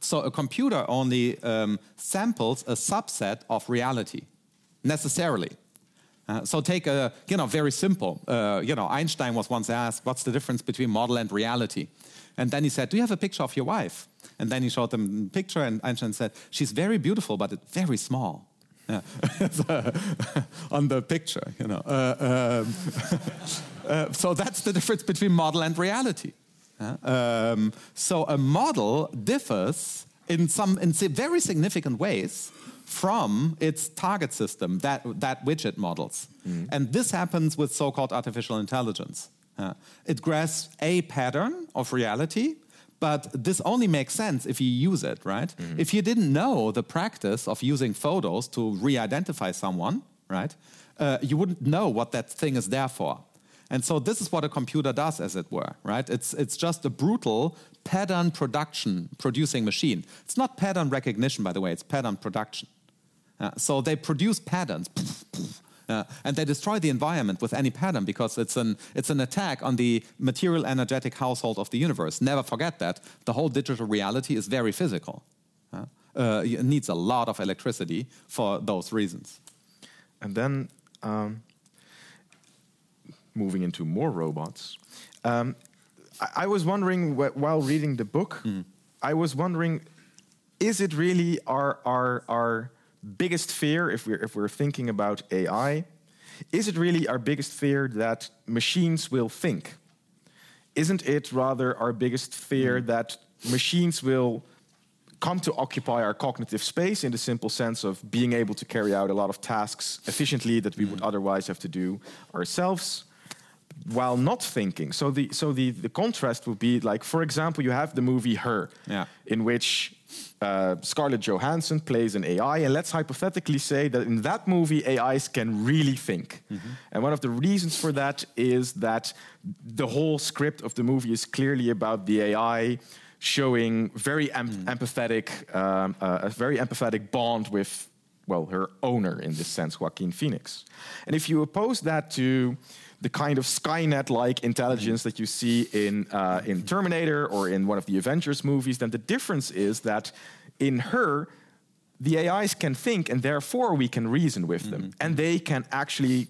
So a computer only um, samples a subset of reality, necessarily. Uh, so take a, you know, very simple. Uh, you know, Einstein was once asked, "What's the difference between model and reality?" And then he said, "Do you have a picture of your wife?" And then he showed them a picture, and Einstein said, "She's very beautiful, but very small." Yeah. on the picture, you know. Uh, um, uh, so that's the difference between model and reality. Um, so a model differs in some in very significant ways from its target system, that, that which it models. Mm. And this happens with so-called artificial intelligence. Uh, it grasps a pattern of reality, but this only makes sense if you use it, right? Mm. If you didn't know the practice of using photos to re-identify someone, right, uh, you wouldn't know what that thing is there for. And so this is what a computer does, as it were, right? It's, it's just a brutal pattern production producing machine. It's not pattern recognition, by the way, it's pattern production. Uh, so they produce patterns. Uh, and they destroy the environment with any pattern because it's an, it's an attack on the material energetic household of the universe. Never forget that. The whole digital reality is very physical. Uh, uh it needs a lot of electricity for those reasons. And then um, moving into more robots. Um, I, I, was wondering while reading the book, mm. I was wondering, is it really our our our biggest fear if we're if we're thinking about AI? Is it really our biggest fear that machines will think? Isn't it rather our biggest fear mm. that machines will come to occupy our cognitive space in the simple sense of being able to carry out a lot of tasks efficiently that we would mm. otherwise have to do ourselves? While not thinking. So the so the the contrast would be like, for example, you have the movie Her, yeah. in which uh, Scarlett Johansson plays an AI, and let's hypothetically say that in that movie, AIs can really think. Mm-hmm. And one of the reasons for that is that the whole script of the movie is clearly about the AI showing very em- mm. empathetic, um, uh, a very empathetic bond with, well, her owner in this sense, Joaquin Phoenix. And if you oppose that to the kind of Skynet-like intelligence that you see in uh, in Terminator or in one of the Avengers movies, then the difference is that in her, the AIs can think, and therefore we can reason with them, mm-hmm. and they can actually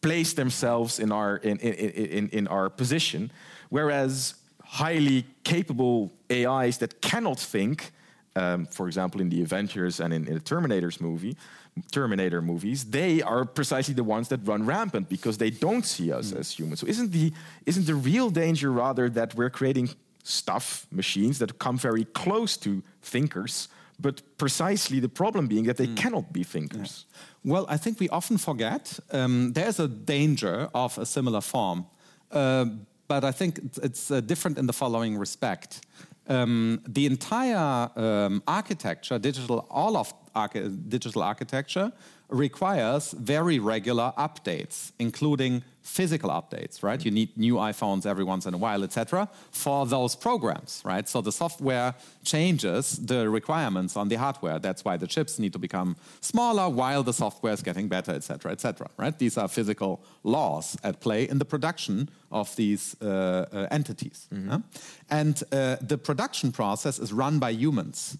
place themselves in our in, in, in, in our position, whereas highly capable AIs that cannot think, um, for example, in the Avengers and in, in the Terminators movie, Terminator movies, they are precisely the ones that run rampant because they don't see us mm. as humans. So isn't the isn't the real danger rather that we're creating stuff, machines that come very close to thinkers, but precisely the problem being that they mm. cannot be thinkers? Yeah. Well, I think we often forget um, there's a danger of a similar form, uh, but I think it's uh, different in the following respect. Um, the entire um, architecture, digital, all of archi digital architecture requires very regular updates, including physical updates, right? You need new iPhones every once in a while, etc., for those programs, right? So the software changes the requirements on the hardware. That's why the chips need to become smaller while the software is getting better, etc., etc. right? These are physical laws at play in the production of these uh, uh, entities. Mm -hmm. And uh, the production process is run by humans.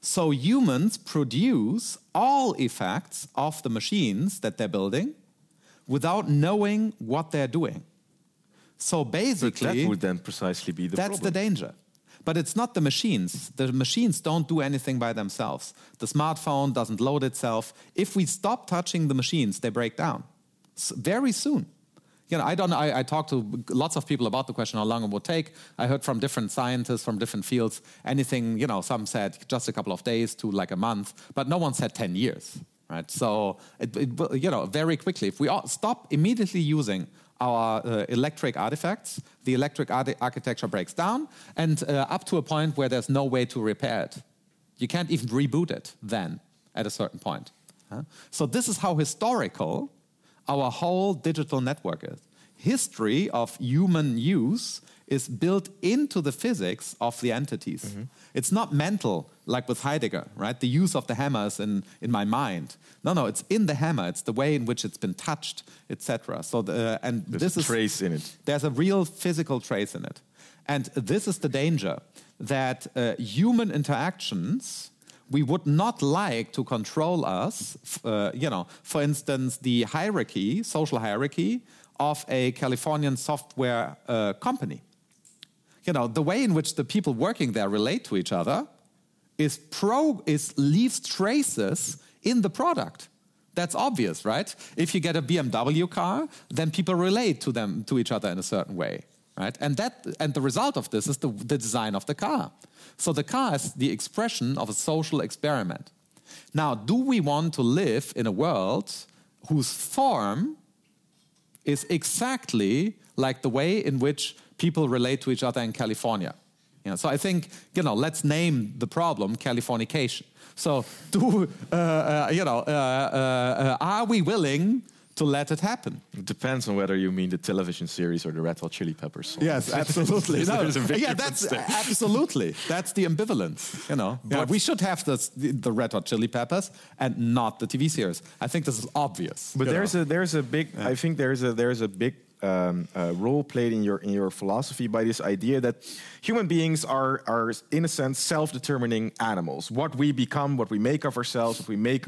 So humans produce all effects of the machines that they're building without knowing what they're doing. So basically, but that would then precisely be the that's problem. the danger. But it's not the machines. The machines don't do anything by themselves. The smartphone doesn't load itself. If we stop touching the machines, they break down very soon. You know, I don't. I, I talked to lots of people about the question how long it would take. I heard from different scientists from different fields. Anything, you know, some said just a couple of days to like a month, but no one said ten years, right? So, it, it, you know, very quickly, if we all stop immediately using our uh, electric artifacts, the electric arti- architecture breaks down, and uh, up to a point where there's no way to repair it. You can't even reboot it then at a certain point. huh? So this is how historical our whole digital network is. History of human use is built into the physics of the entities. It's not mental, like with Heidegger, right? The use of the hammer is in, in my mind. No, no, it's in the hammer. It's the way in which it's been touched, etc. So, the, and There's this a is trace in it. there's a real physical trace in it. And this is the danger that uh, human interactions we would not like to control us. Uh, you know, for instance, the hierarchy, social hierarchy of a Californian software uh, company. You know, the way in which the people working there relate to each other is pro is leaves traces in the product. That's obvious, right? If you get a BMW car, then people relate to them to each other in a certain way, right? And that and the result of this is the, the design of the car. So the car is the expression of a social experiment. Now, do we want to live in a world whose form is exactly like the way in which people relate to each other in California. You know, so I think, you know, let's name the problem Californication. So, do, uh, uh, you know, uh, uh, uh, are we willing to let it happen? It depends on whether you mean the television series or the Red Hot Chili Peppers song. Yes, absolutely. No, a big yeah, that's there. absolutely that's the ambivalence. You know, yeah, But- we should have this, the, the Red Hot Chili Peppers and not the TV series. I think this is obvious. But there's know. a there's a big I think there's a there's a big um, uh, role played in your in your philosophy by this idea that human beings are are in a sense self-determining animals. What we become, what we make of ourselves, what we make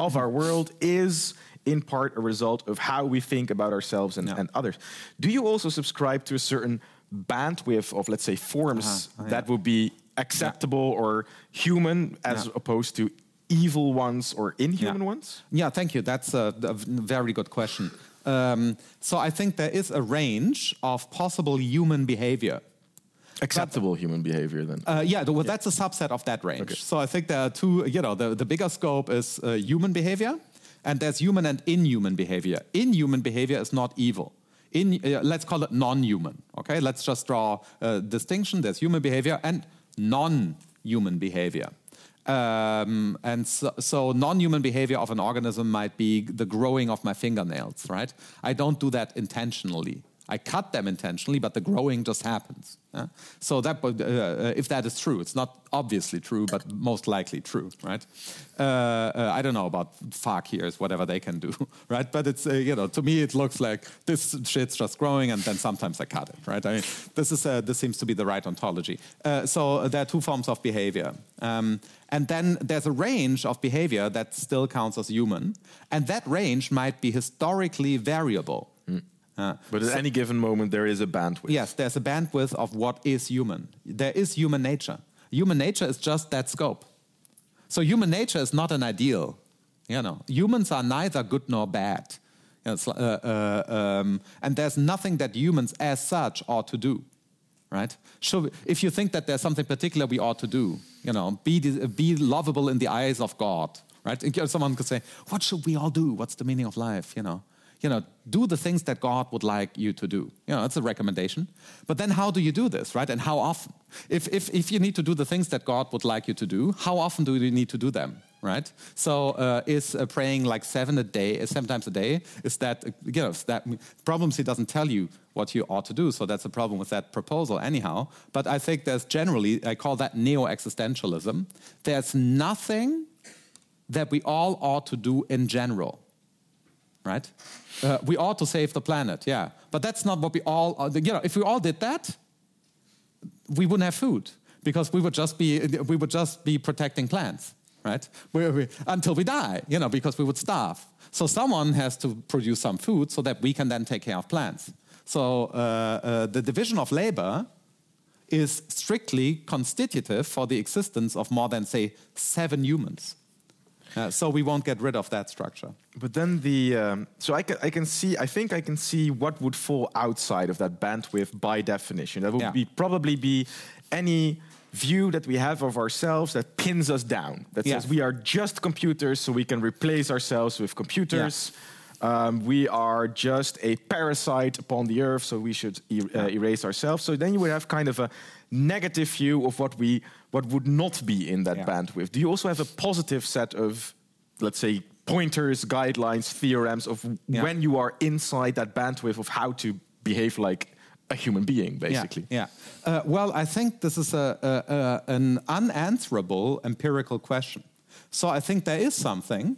of our world is in part a result of how we think about ourselves and, Yeah. and others. Do you also subscribe to a certain bandwidth of let's say forms Uh-huh. Oh, that would be acceptable or human as Yeah. opposed to evil ones or inhuman Yeah. ones? Yeah, thank you. That's a, a very good question. Um, so I think there is a range of possible human behavior. acceptable human behavior then. Uh, yeah, well, that's a subset of that range. Okay. So I think there are two, you know, the, the bigger scope is uh, human behavior, and there's human and inhuman behavior. Inhuman behavior is not evil. In, uh, let's call it non-human, okay? Let's just draw a distinction. There's human behavior and non-human behavior. Um, and so, so non-human behavior of an organism might be the growing of my fingernails, right? I don't do that intentionally. I cut them intentionally, but the growing just happens. yeah? So that, uh, uh, if that is true, it's not obviously true, but most likely true, right? Uh, uh, I don't know about fakirs, whatever they can do, right? But it's uh, you know, to me, it looks like this shit's just growing, and then sometimes I cut it, right? I mean, this is uh, this seems to be the right ontology. So there are two forms of behavior, um, and then there's a range of behavior that still counts as human, and that range might be historically variable. Uh, But at any given moment, there is a bandwidth. Yes, there's a bandwidth of what is human. There is human nature. Human nature is just that scope. So human nature is not an ideal. You know, humans are neither good nor bad. You know, uh, uh, um, and there's nothing that humans as such ought to do. Right? So if you think that there's something particular we ought to do, you know, be, be lovable in the eyes of God. Right? And someone could say, "What should we all do? What's the meaning of life?" You know, you know, do the things that God would like you to do. You know, that's a recommendation. But then how do you do this, right? And how often? If, if, if you need to do the things that God would like you to do, how often do you need to do them, right? So uh, is uh, praying like seven a day, uh, seven times a day, is that, uh, you know, that problems he doesn't tell you what you ought to do. So that's a problem with that proposal anyhow. But I think there's generally, I call that neo-existentialism. There's nothing that we all ought to do in general right? Uh, we ought to save the planet, yeah. But that's not what we all, uh, you know, if we all did that, we wouldn't have food because we would just be, we would just be protecting plants, right? We, we, until we die, you know, because we would starve. So someone has to produce some food so that we can then take care of plants. So uh, uh, the division of labor is strictly constitutive for the existence of more than, say, seven humans. Uh, so we won't get rid of that structure. But then the um, so I can I can see I think I can see what would fall outside of that bandwidth by definition. That would Yeah. be probably be any view that we have of ourselves that pins us down. That Yeah. says we are just computers, so we can replace ourselves with computers. Um, we are just a parasite upon the earth, so we should e- uh, erase ourselves. So then you would have kind of a negative view of what we what would not be in that Yeah. bandwidth. Do you also have a positive set of, let's say, pointers, guidelines, theorems of Yeah. when you are inside that bandwidth of how to behave like a human being, basically? Yeah. yeah. Uh, well, I think this is a, a, a, an unanswerable empirical question. So I think there is something,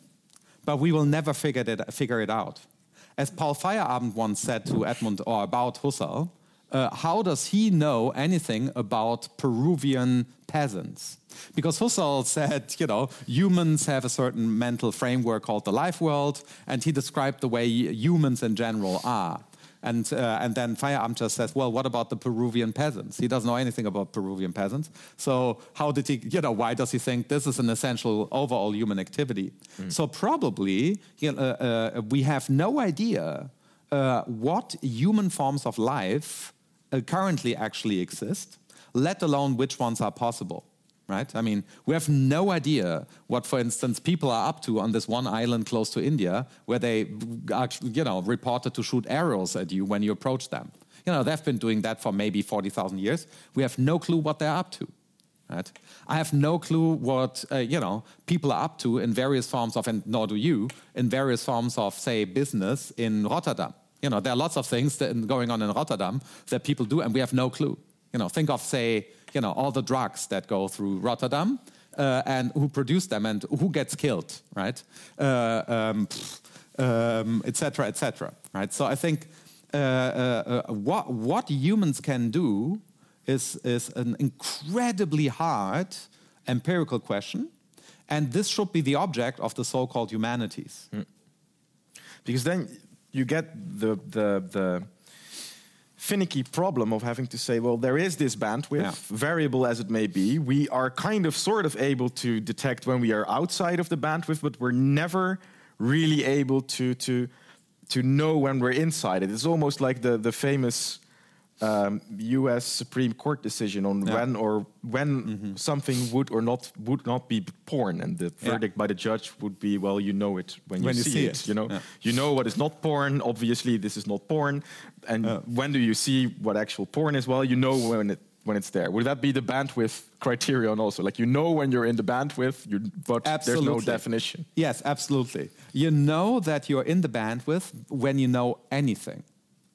but we will never figure it, figure it out. As Paul Feyerabend once said to Edmund or about Husserl, uh, how does he know anything about Peruvian peasants? Because Husserl said, you know, humans have a certain mental framework called the life world, and he described the way humans in general are. And, uh, and then Feyerabend just says, well, what about the Peruvian peasants? He doesn't know anything about Peruvian peasants. So how did he, you know, why does he think this is an essential overall human activity? So probably you know, uh, uh, we have no idea uh, what human forms of life currently actually exist, let alone which ones are possible right? I mean, we have no idea what, for instance, people are up to on this one island close to India where they, actually, you know, reported to shoot arrows at you when you approach them. You know, they've been doing that for maybe 40,000 years. We have no clue what they're up to. Right? I have no clue what uh, you know people are up to in various forms of, and nor do you, in various forms of, say, business in Rotterdam. You know, there are lots of things that, going on in Rotterdam that people do, and we have no clue. You know, think of, say, you know, all the drugs that go through Rotterdam uh, and who produce them and who gets killed, right? Uh, um, um, et right? So I think uh, uh, what, what humans can do is, is an incredibly hard empirical question, and this should be the object of the so-called humanities. Because then you get the, the, the finicky problem of having to say, well, there is this bandwidth, Yeah. variable as it may be. We are kind of sort of able to detect when we are outside of the bandwidth, but we're never really able to to to know when we're inside it. It's almost like the the famous um, U.S. Supreme Court decision on Yeah. when or when something would or not would not be porn, and the Yeah. verdict by the judge would be, well, you know it when you, When you see, see it, it. You know, Yeah. you know what is not porn. Obviously, this is not porn. And when do you see what actual porn is? Well, you know when it when it's there. Would that be the bandwidth criterion also? Like you know when you're in the bandwidth, you, but there's no definition. Yes, absolutely. You know that you're in the bandwidth when you know anything.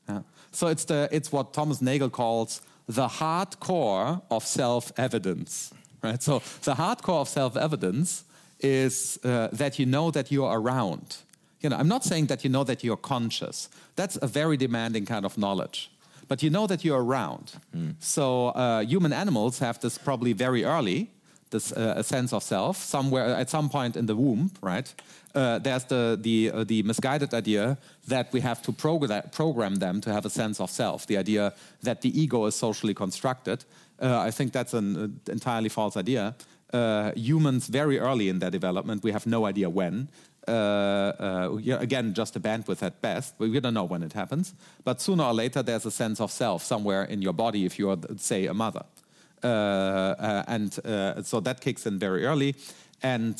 Yeah. So it's, the, it's what Thomas Nagel calls the hardcore of self-evidence. Right? So the hardcore of self-evidence is uh, that you know that you're around. You know, I'm not saying that you know that you're conscious. That's a very demanding kind of knowledge. But you know that you're around. So uh, human animals have this probably very early, this uh, a sense of self somewhere at some point in the womb, right? Uh, there's the the uh, the misguided idea that we have to program program them to have a sense of self. The idea that the ego is socially constructed. Uh, I think that's an uh, entirely false idea. Uh, humans very early in their development, we have no idea when. Uh, uh, again, just a bandwidth at best. We we don't know when it happens. But sooner or later, there's a sense of self somewhere in your body if you're, say, a mother. Uh, uh, and uh, so that kicks in very early. And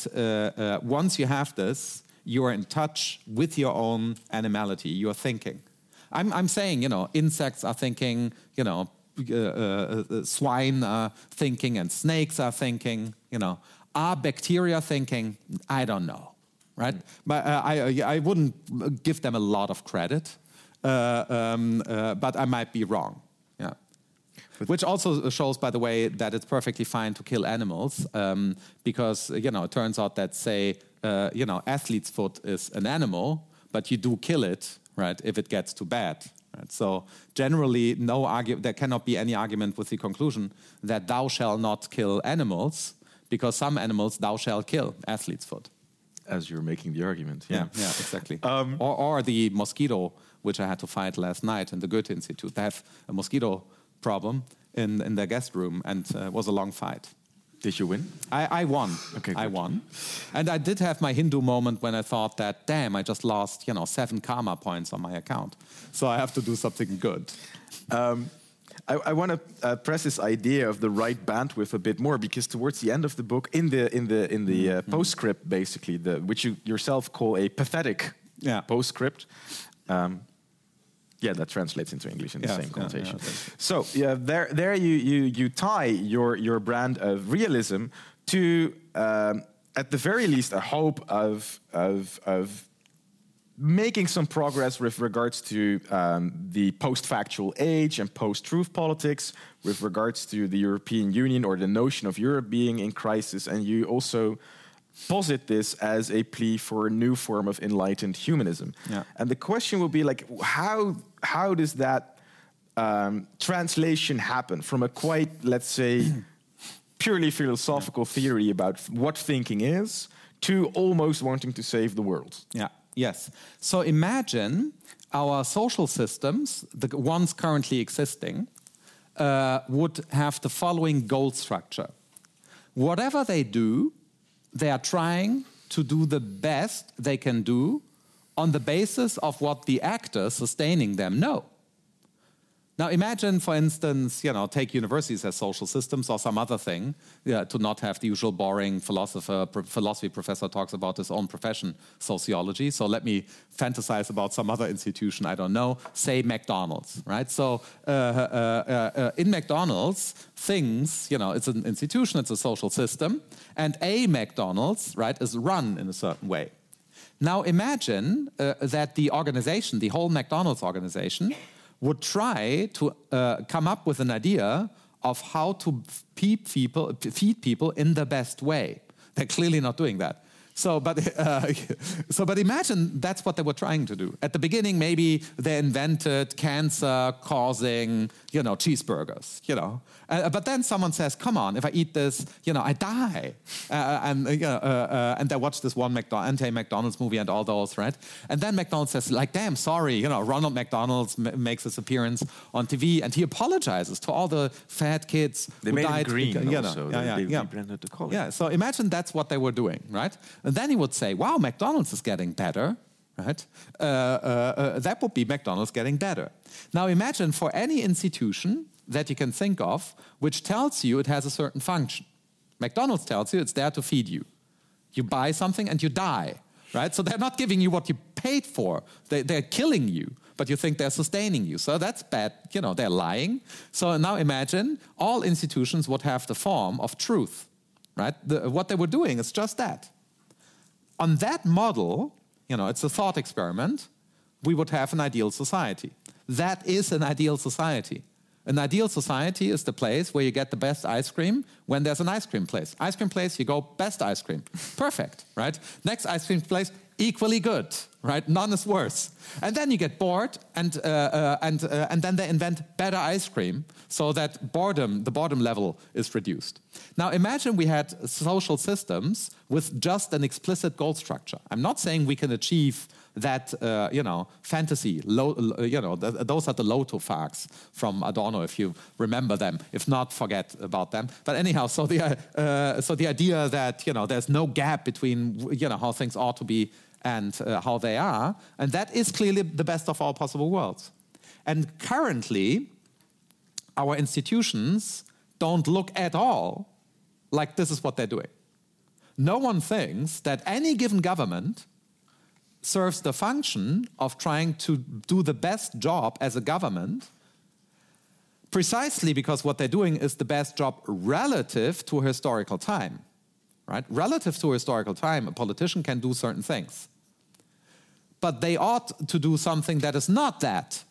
once you have this, you're in touch with your own animality, you're thinking. I'm, I'm saying, you know, insects are thinking, you know, uh, uh, uh, swine are thinking, and snakes are thinking, you know. Are bacteria thinking? I don't know, right? But uh, I, I wouldn't give them a lot of credit, um, but I might be wrong. Yeah. Which also shows, by the way, that it's perfectly fine to kill animals um, because, you know, it turns out that, say, uh, you know, athlete's foot is an animal, but you do kill it, right, if it gets too bad. Right? So generally, no argu- there cannot be any argument with the conclusion that thou shall not kill animals because some animals thou shall kill, athlete's foot. As you're making the argument, Yeah, yeah, exactly. Um, or, or the mosquito, which I had to fight last night in the Goethe Institute. They have a mosquito problem, in, in their guest room, and uh, it was a long fight. Did you win? I, I won. Okay, I good. won. And I did have my Hindu moment when I thought that, damn, I just lost, you know, seven karma points on my account. So I have to do something good. Um, I, I want to uh, press this idea of the right bandwidth a bit more because towards the end of the book, in the in the in the uh, postscript, basically, the which you yourself call a pathetic Yeah. postscript. Um, yeah, that translates into English in the Yeah, same yeah, connotation. yeah, that's- so yeah, there there you you you tie your your brand of realism to um, at the very least a hope of of of making some progress with regards to um, the post-factual age and post-truth politics, with regards to the European Union or the notion of Europe being in crisis, and you also posit this as a plea for a new form of enlightened humanism. Yeah. And the question will be like, how how does that um, translation happen from a quite, let's say, purely philosophical theory about what thinking is to almost wanting to save the world? Yeah. Yes. So imagine our social systems, the ones currently existing, uh, would have the following goal structure. Whatever they do, they are trying to do the best they can do on the basis of what the actors sustaining them know. Now imagine, for instance, you know, take universities as social systems or some other thing, yeah, to not have the usual boring philosopher, pro- philosophy professor talks about his own profession, sociology. So let me fantasize about some other institution, I don't know, say McDonald's, right? So uh, uh, uh, uh, in McDonald's, things, you know, it's an institution, it's a social system, and a McDonald's, right, is run in a certain way. Now imagine uh, that the organization, the whole McDonald's organization, would try to uh, come up with an idea of how to feed people, feed people in the best way. They're clearly not doing that. So, but uh, so, but imagine that's what they were trying to do. At the beginning, maybe they invented cancer-causing, you know, cheeseburgers. You know, uh, but then someone says, "Come on, if I eat this, you know, I die." Uh, and uh, you know, uh, uh, and they watch this one McDo- anti-McDonald's movie and all those, right? And then McDonald's says, "Like, damn, sorry, you know, Ronald McDonald's m- makes his appearance on TV, and he apologizes to all the fat kids They who made died." green because- you know, also. yeah, yeah, they yeah. rebranded the color. Yeah, so imagine that's what they were doing, right? And then he would say, wow, McDonald's is getting better, right? Uh, uh, uh, that would be McDonald's getting better. Now imagine for any institution that you can think of which tells you it has a certain function. McDonald's tells you it's there to feed you. You buy something and you die, right? So they're not giving you what you paid for. They, they're killing you, but you think they're sustaining you. So that's bad. You know, they're lying. So now imagine all institutions would have the form of truth, right? The, what they were doing is just that. On that model, you know, it's a thought experiment, we would have an ideal society. That is an ideal society. An ideal society is the place where you get the best ice cream when there's an ice cream place. Ice cream place, you go best ice cream. Perfect, right? Next ice cream place, equally good, right? None is worse. And then you get bored, and uh, uh, and uh, and then they invent better ice cream, so that boredom, the boredom level, is reduced. Now imagine we had social systems with just an explicit goal structure. I'm not saying we can achieve that, uh, you know, fantasy. Low, you know, th- those are the lotto facts from Adorno, if you remember them. If not, forget about them. But anyhow, so the uh, uh, so the idea that you know there's no gap between you know how things ought to be and uh, how they are, and that is clearly the best of all possible worlds. And currently, our institutions don't look at all like this is what they're doing. No one thinks that any given government serves the function of trying to do the best job as a government precisely because what they're doing is the best job relative to historical time right relative to historical time a politician can do certain things but they ought to do something that is not that.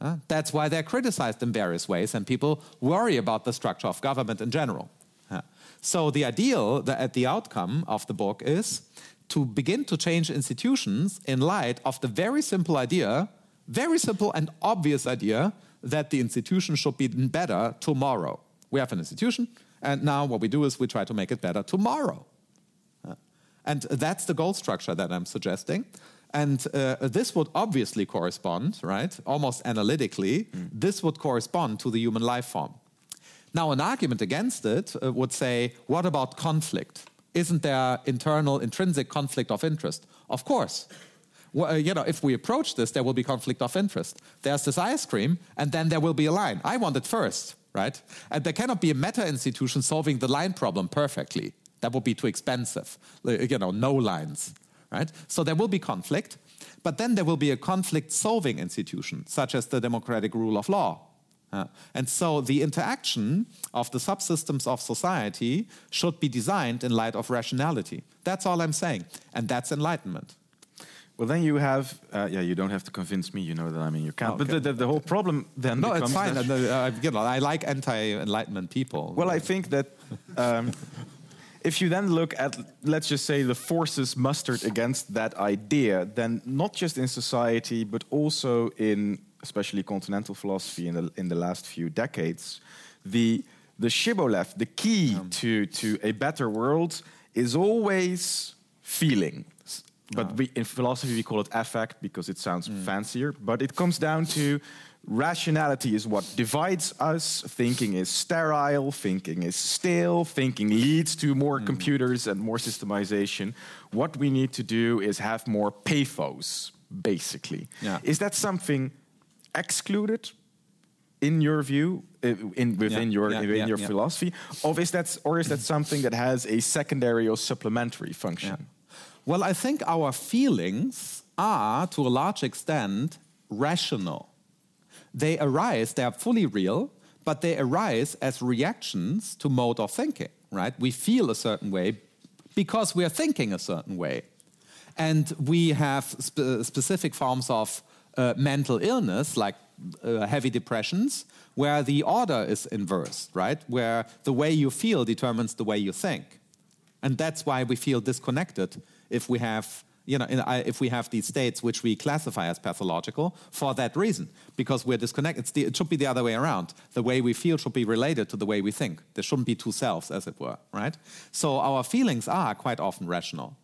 Uh, that's why they're criticized in various ways and people worry about the structure of government in general. Uh, so the ideal the, at the outcome of the book is to begin to change institutions in light of the very simple idea very simple and obvious idea that the institution should be better tomorrow. We have an institution and now what we do is we try to make it better tomorrow. And that's the goal structure that I'm suggesting. And uh, this would obviously correspond, right, almost analytically, mm. this would correspond to the human life form. Now, an argument against it uh, would say, what about conflict? Isn't there internal, intrinsic conflict of interest? Of course. Well, uh, you know, if we approach this, there will be conflict of interest. There's this ice cream, and then there will be a line. I want it first, right? And there cannot be a meta institution solving the line problem perfectly. That would be too expensive. You know, no lines right? So there will be conflict, but then there will be a conflict solving institution, such as the democratic rule of law. Uh, and so the interaction of the subsystems of society should be designed in light of rationality. That's all I'm saying. And that's enlightenment. Well, then you have, uh, yeah, you don't have to convince me, you know that I'm in your camp. Okay. But the, the, the, whole problem then No, it's fine. Uh, you know, I like anti enlightenment people. Well, I think that um, if you then look at, let's just say, the forces mustered against that idea, then not just in society, but also in especially continental philosophy in the, in the last few decades, the, the shibboleth, the key um. to, to a better world, is always feeling. But we, in philosophy, we call it affect because it sounds mm. fancier. But it comes down to rationality is what divides us. Thinking is sterile, thinking is stale, thinking leads to more mm. computers and more systemization. What we need to do is have more pathos, basically. Yeah. Is that something excluded? In your view, in within yeah, your yeah, within your philosophy, or is that or is that something that has a secondary or supplementary function? Well, I think our feelings are, to a large extent, rational they arise, they are fully real, but they arise as reactions to mode of thinking, right? We feel a certain way because we are thinking a certain way. And we have spe specific forms of uh, mental illness, like uh, heavy depressions, where the order is inverse, right? Where the way you feel determines the way you think. And that's why we feel disconnected if we have you know, uh, if we have these states which we classify as pathological for that reason, because we're disconnected. The, it should be the other way around. The way we feel should be related to the way we think. There shouldn't be two selves, as it were, right? So our feelings are quite often rational.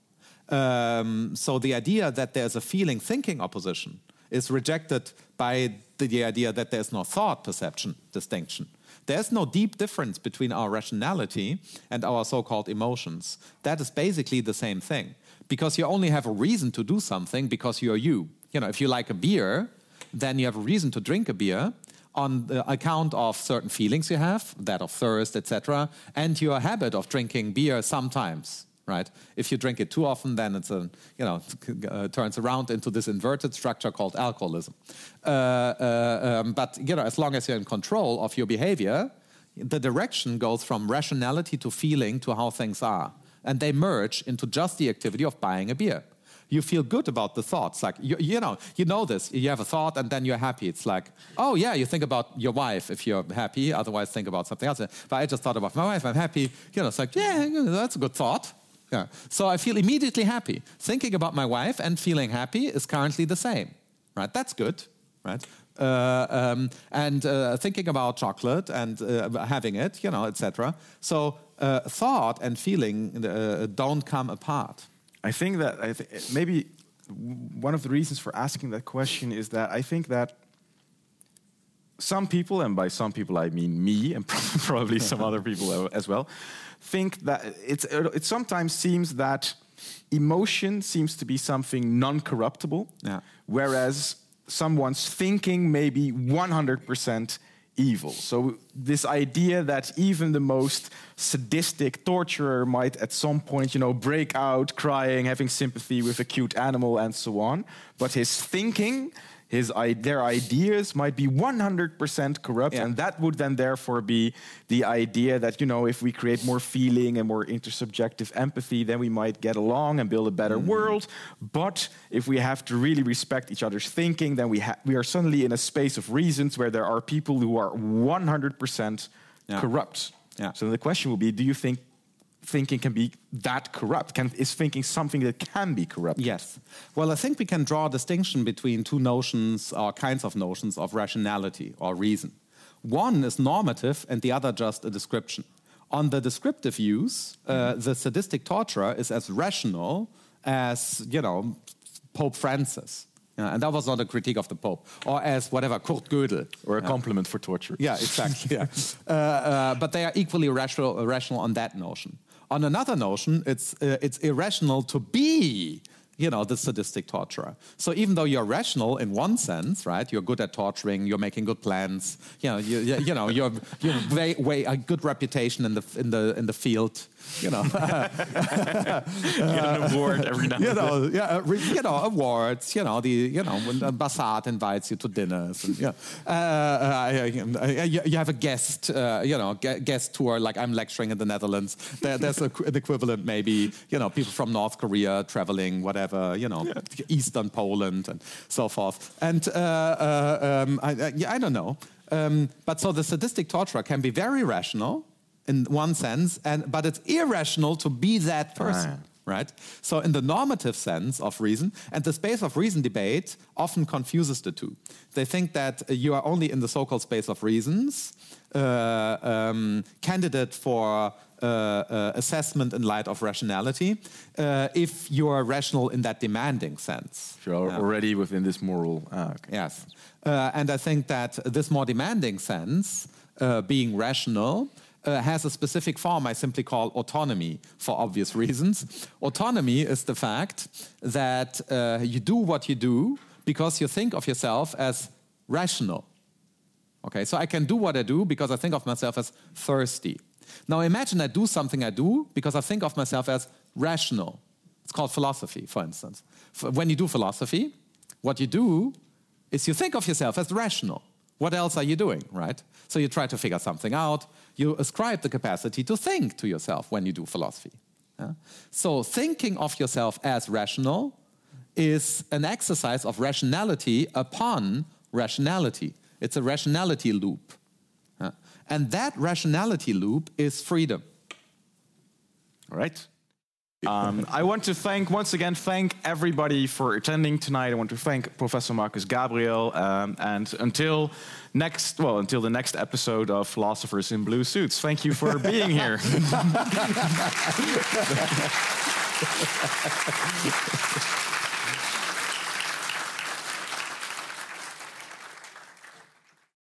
Um, so the idea that there's a feeling thinking opposition is rejected by the idea that there's no thought perception distinction. There's no deep difference between our rationality and our so called emotions. That is basically the same thing because you only have a reason to do something because you're you. You know, if you like a beer, then you have a reason to drink a beer on the account of certain feelings you have, that of thirst, etc., and your habit of drinking beer sometimes. Right? If you drink it too often, then it's a you know uh, turns around into this inverted structure called alcoholism. Uh, uh, um, but you know, as long as you're in control of your behavior, the direction goes from rationality to feeling to how things are and they merge into just the activity of buying a beer. You feel good about the thoughts. Like, you, you know, you know this. You have a thought and then you're happy. It's like, oh, yeah, you think about your wife if you're happy. Otherwise, think about something else. But I just thought about my wife. I'm happy. You know, it's like, yeah, that's a good thought. Yeah. So I feel immediately happy. Thinking about my wife and feeling happy is currently the same, right? That's good, right? Uh, um, and uh, thinking about chocolate and uh, having it, you know, etc. So uh, thought and feeling uh, don't come apart. I think that I th maybe one of the reasons for asking that question is that I think that some people, and by some people I mean me, and probably some other people as well, think that it's, it sometimes seems that emotion seems to be something non-corruptible, yeah. whereas someone's thinking may be 100% evil. So, this idea that even the most sadistic torturer might at some point, you know, break out crying, having sympathy with a cute animal, and so on, but his thinking his their ideas might be 100% corrupt yeah. and that would then therefore be the idea that you know if we create more feeling and more intersubjective empathy then we might get along and build a better mm. world but if we have to really respect each other's thinking then we we are suddenly in a space of reasons where there are people who are 100% yeah. corrupt yeah. so the question will be do you think thinking can be that corrupt? Can, is thinking something that can be corrupt? Yes. Well, I think we can draw a distinction between two notions or kinds of notions of rationality or reason. One is normative and the other just a description. On the descriptive use, uh, the sadistic torturer is as rational as, you know, Pope Francis. Yeah, and that was not a critique of the Pope, or as whatever Kurt Gödel, or a compliment for torture. Yeah, exactly. yeah. Uh, uh, but they are equally rational, rational on that notion. On another notion, it's uh, it's irrational to be you know, the sadistic torturer. So even though you're rational in one sense, right? You're good at torturing, you're making good plans, you know, you, you know, you're, you're way, way, a good reputation in the, in the, in the field, you know. Get an award every now you know, yeah, uh, you know, awards, you know, the, you know, when Bassat invites you to dinners, and, yeah. Uh, uh, you have a guest, uh, you know, guest tour, like I'm lecturing in the Netherlands. There, there's a, an equivalent, maybe, you know, people from North Korea traveling, whatever whatever, you know, yeah. Eastern Poland and so forth. And uh, uh, um, I, I, don't know. Um, but so the sadistic torturer can be very rational in one sense, and but it's irrational to be that person. Right. right? So, in the normative sense of reason, and the space of reason debate often confuses the two. They think that you are only in the so called space of reasons, uh, um, candidate for uh, uh, assessment in light of rationality uh, if you are rational in that demanding sense. You're yeah. already within this moral. Ah, okay. Yes. and I think that this more demanding sense, being rational, uh, has a specific form I simply call autonomy for obvious reasons. autonomy is the fact that uh, you do what you do because you think of yourself as rational. Okay, so I can do what I do because I think of myself as thirsty. Now imagine I do something I do because I think of myself as rational. It's called philosophy, for instance. When you do philosophy, what you do is you think of yourself as rational. What else are you doing, right? So you try to figure something out. You ascribe the capacity to think to yourself when you do philosophy. Yeah? So thinking of yourself as rational is an exercise of rationality upon rationality. It's a rationality loop. And that rationality loop is freedom. All right. Um, I want to thank once again thank everybody for attending tonight. I want to thank Professor Markus Gabriel, um, and until next, well, until the next episode of Philosophers in Blue Suits. Thank you for being here.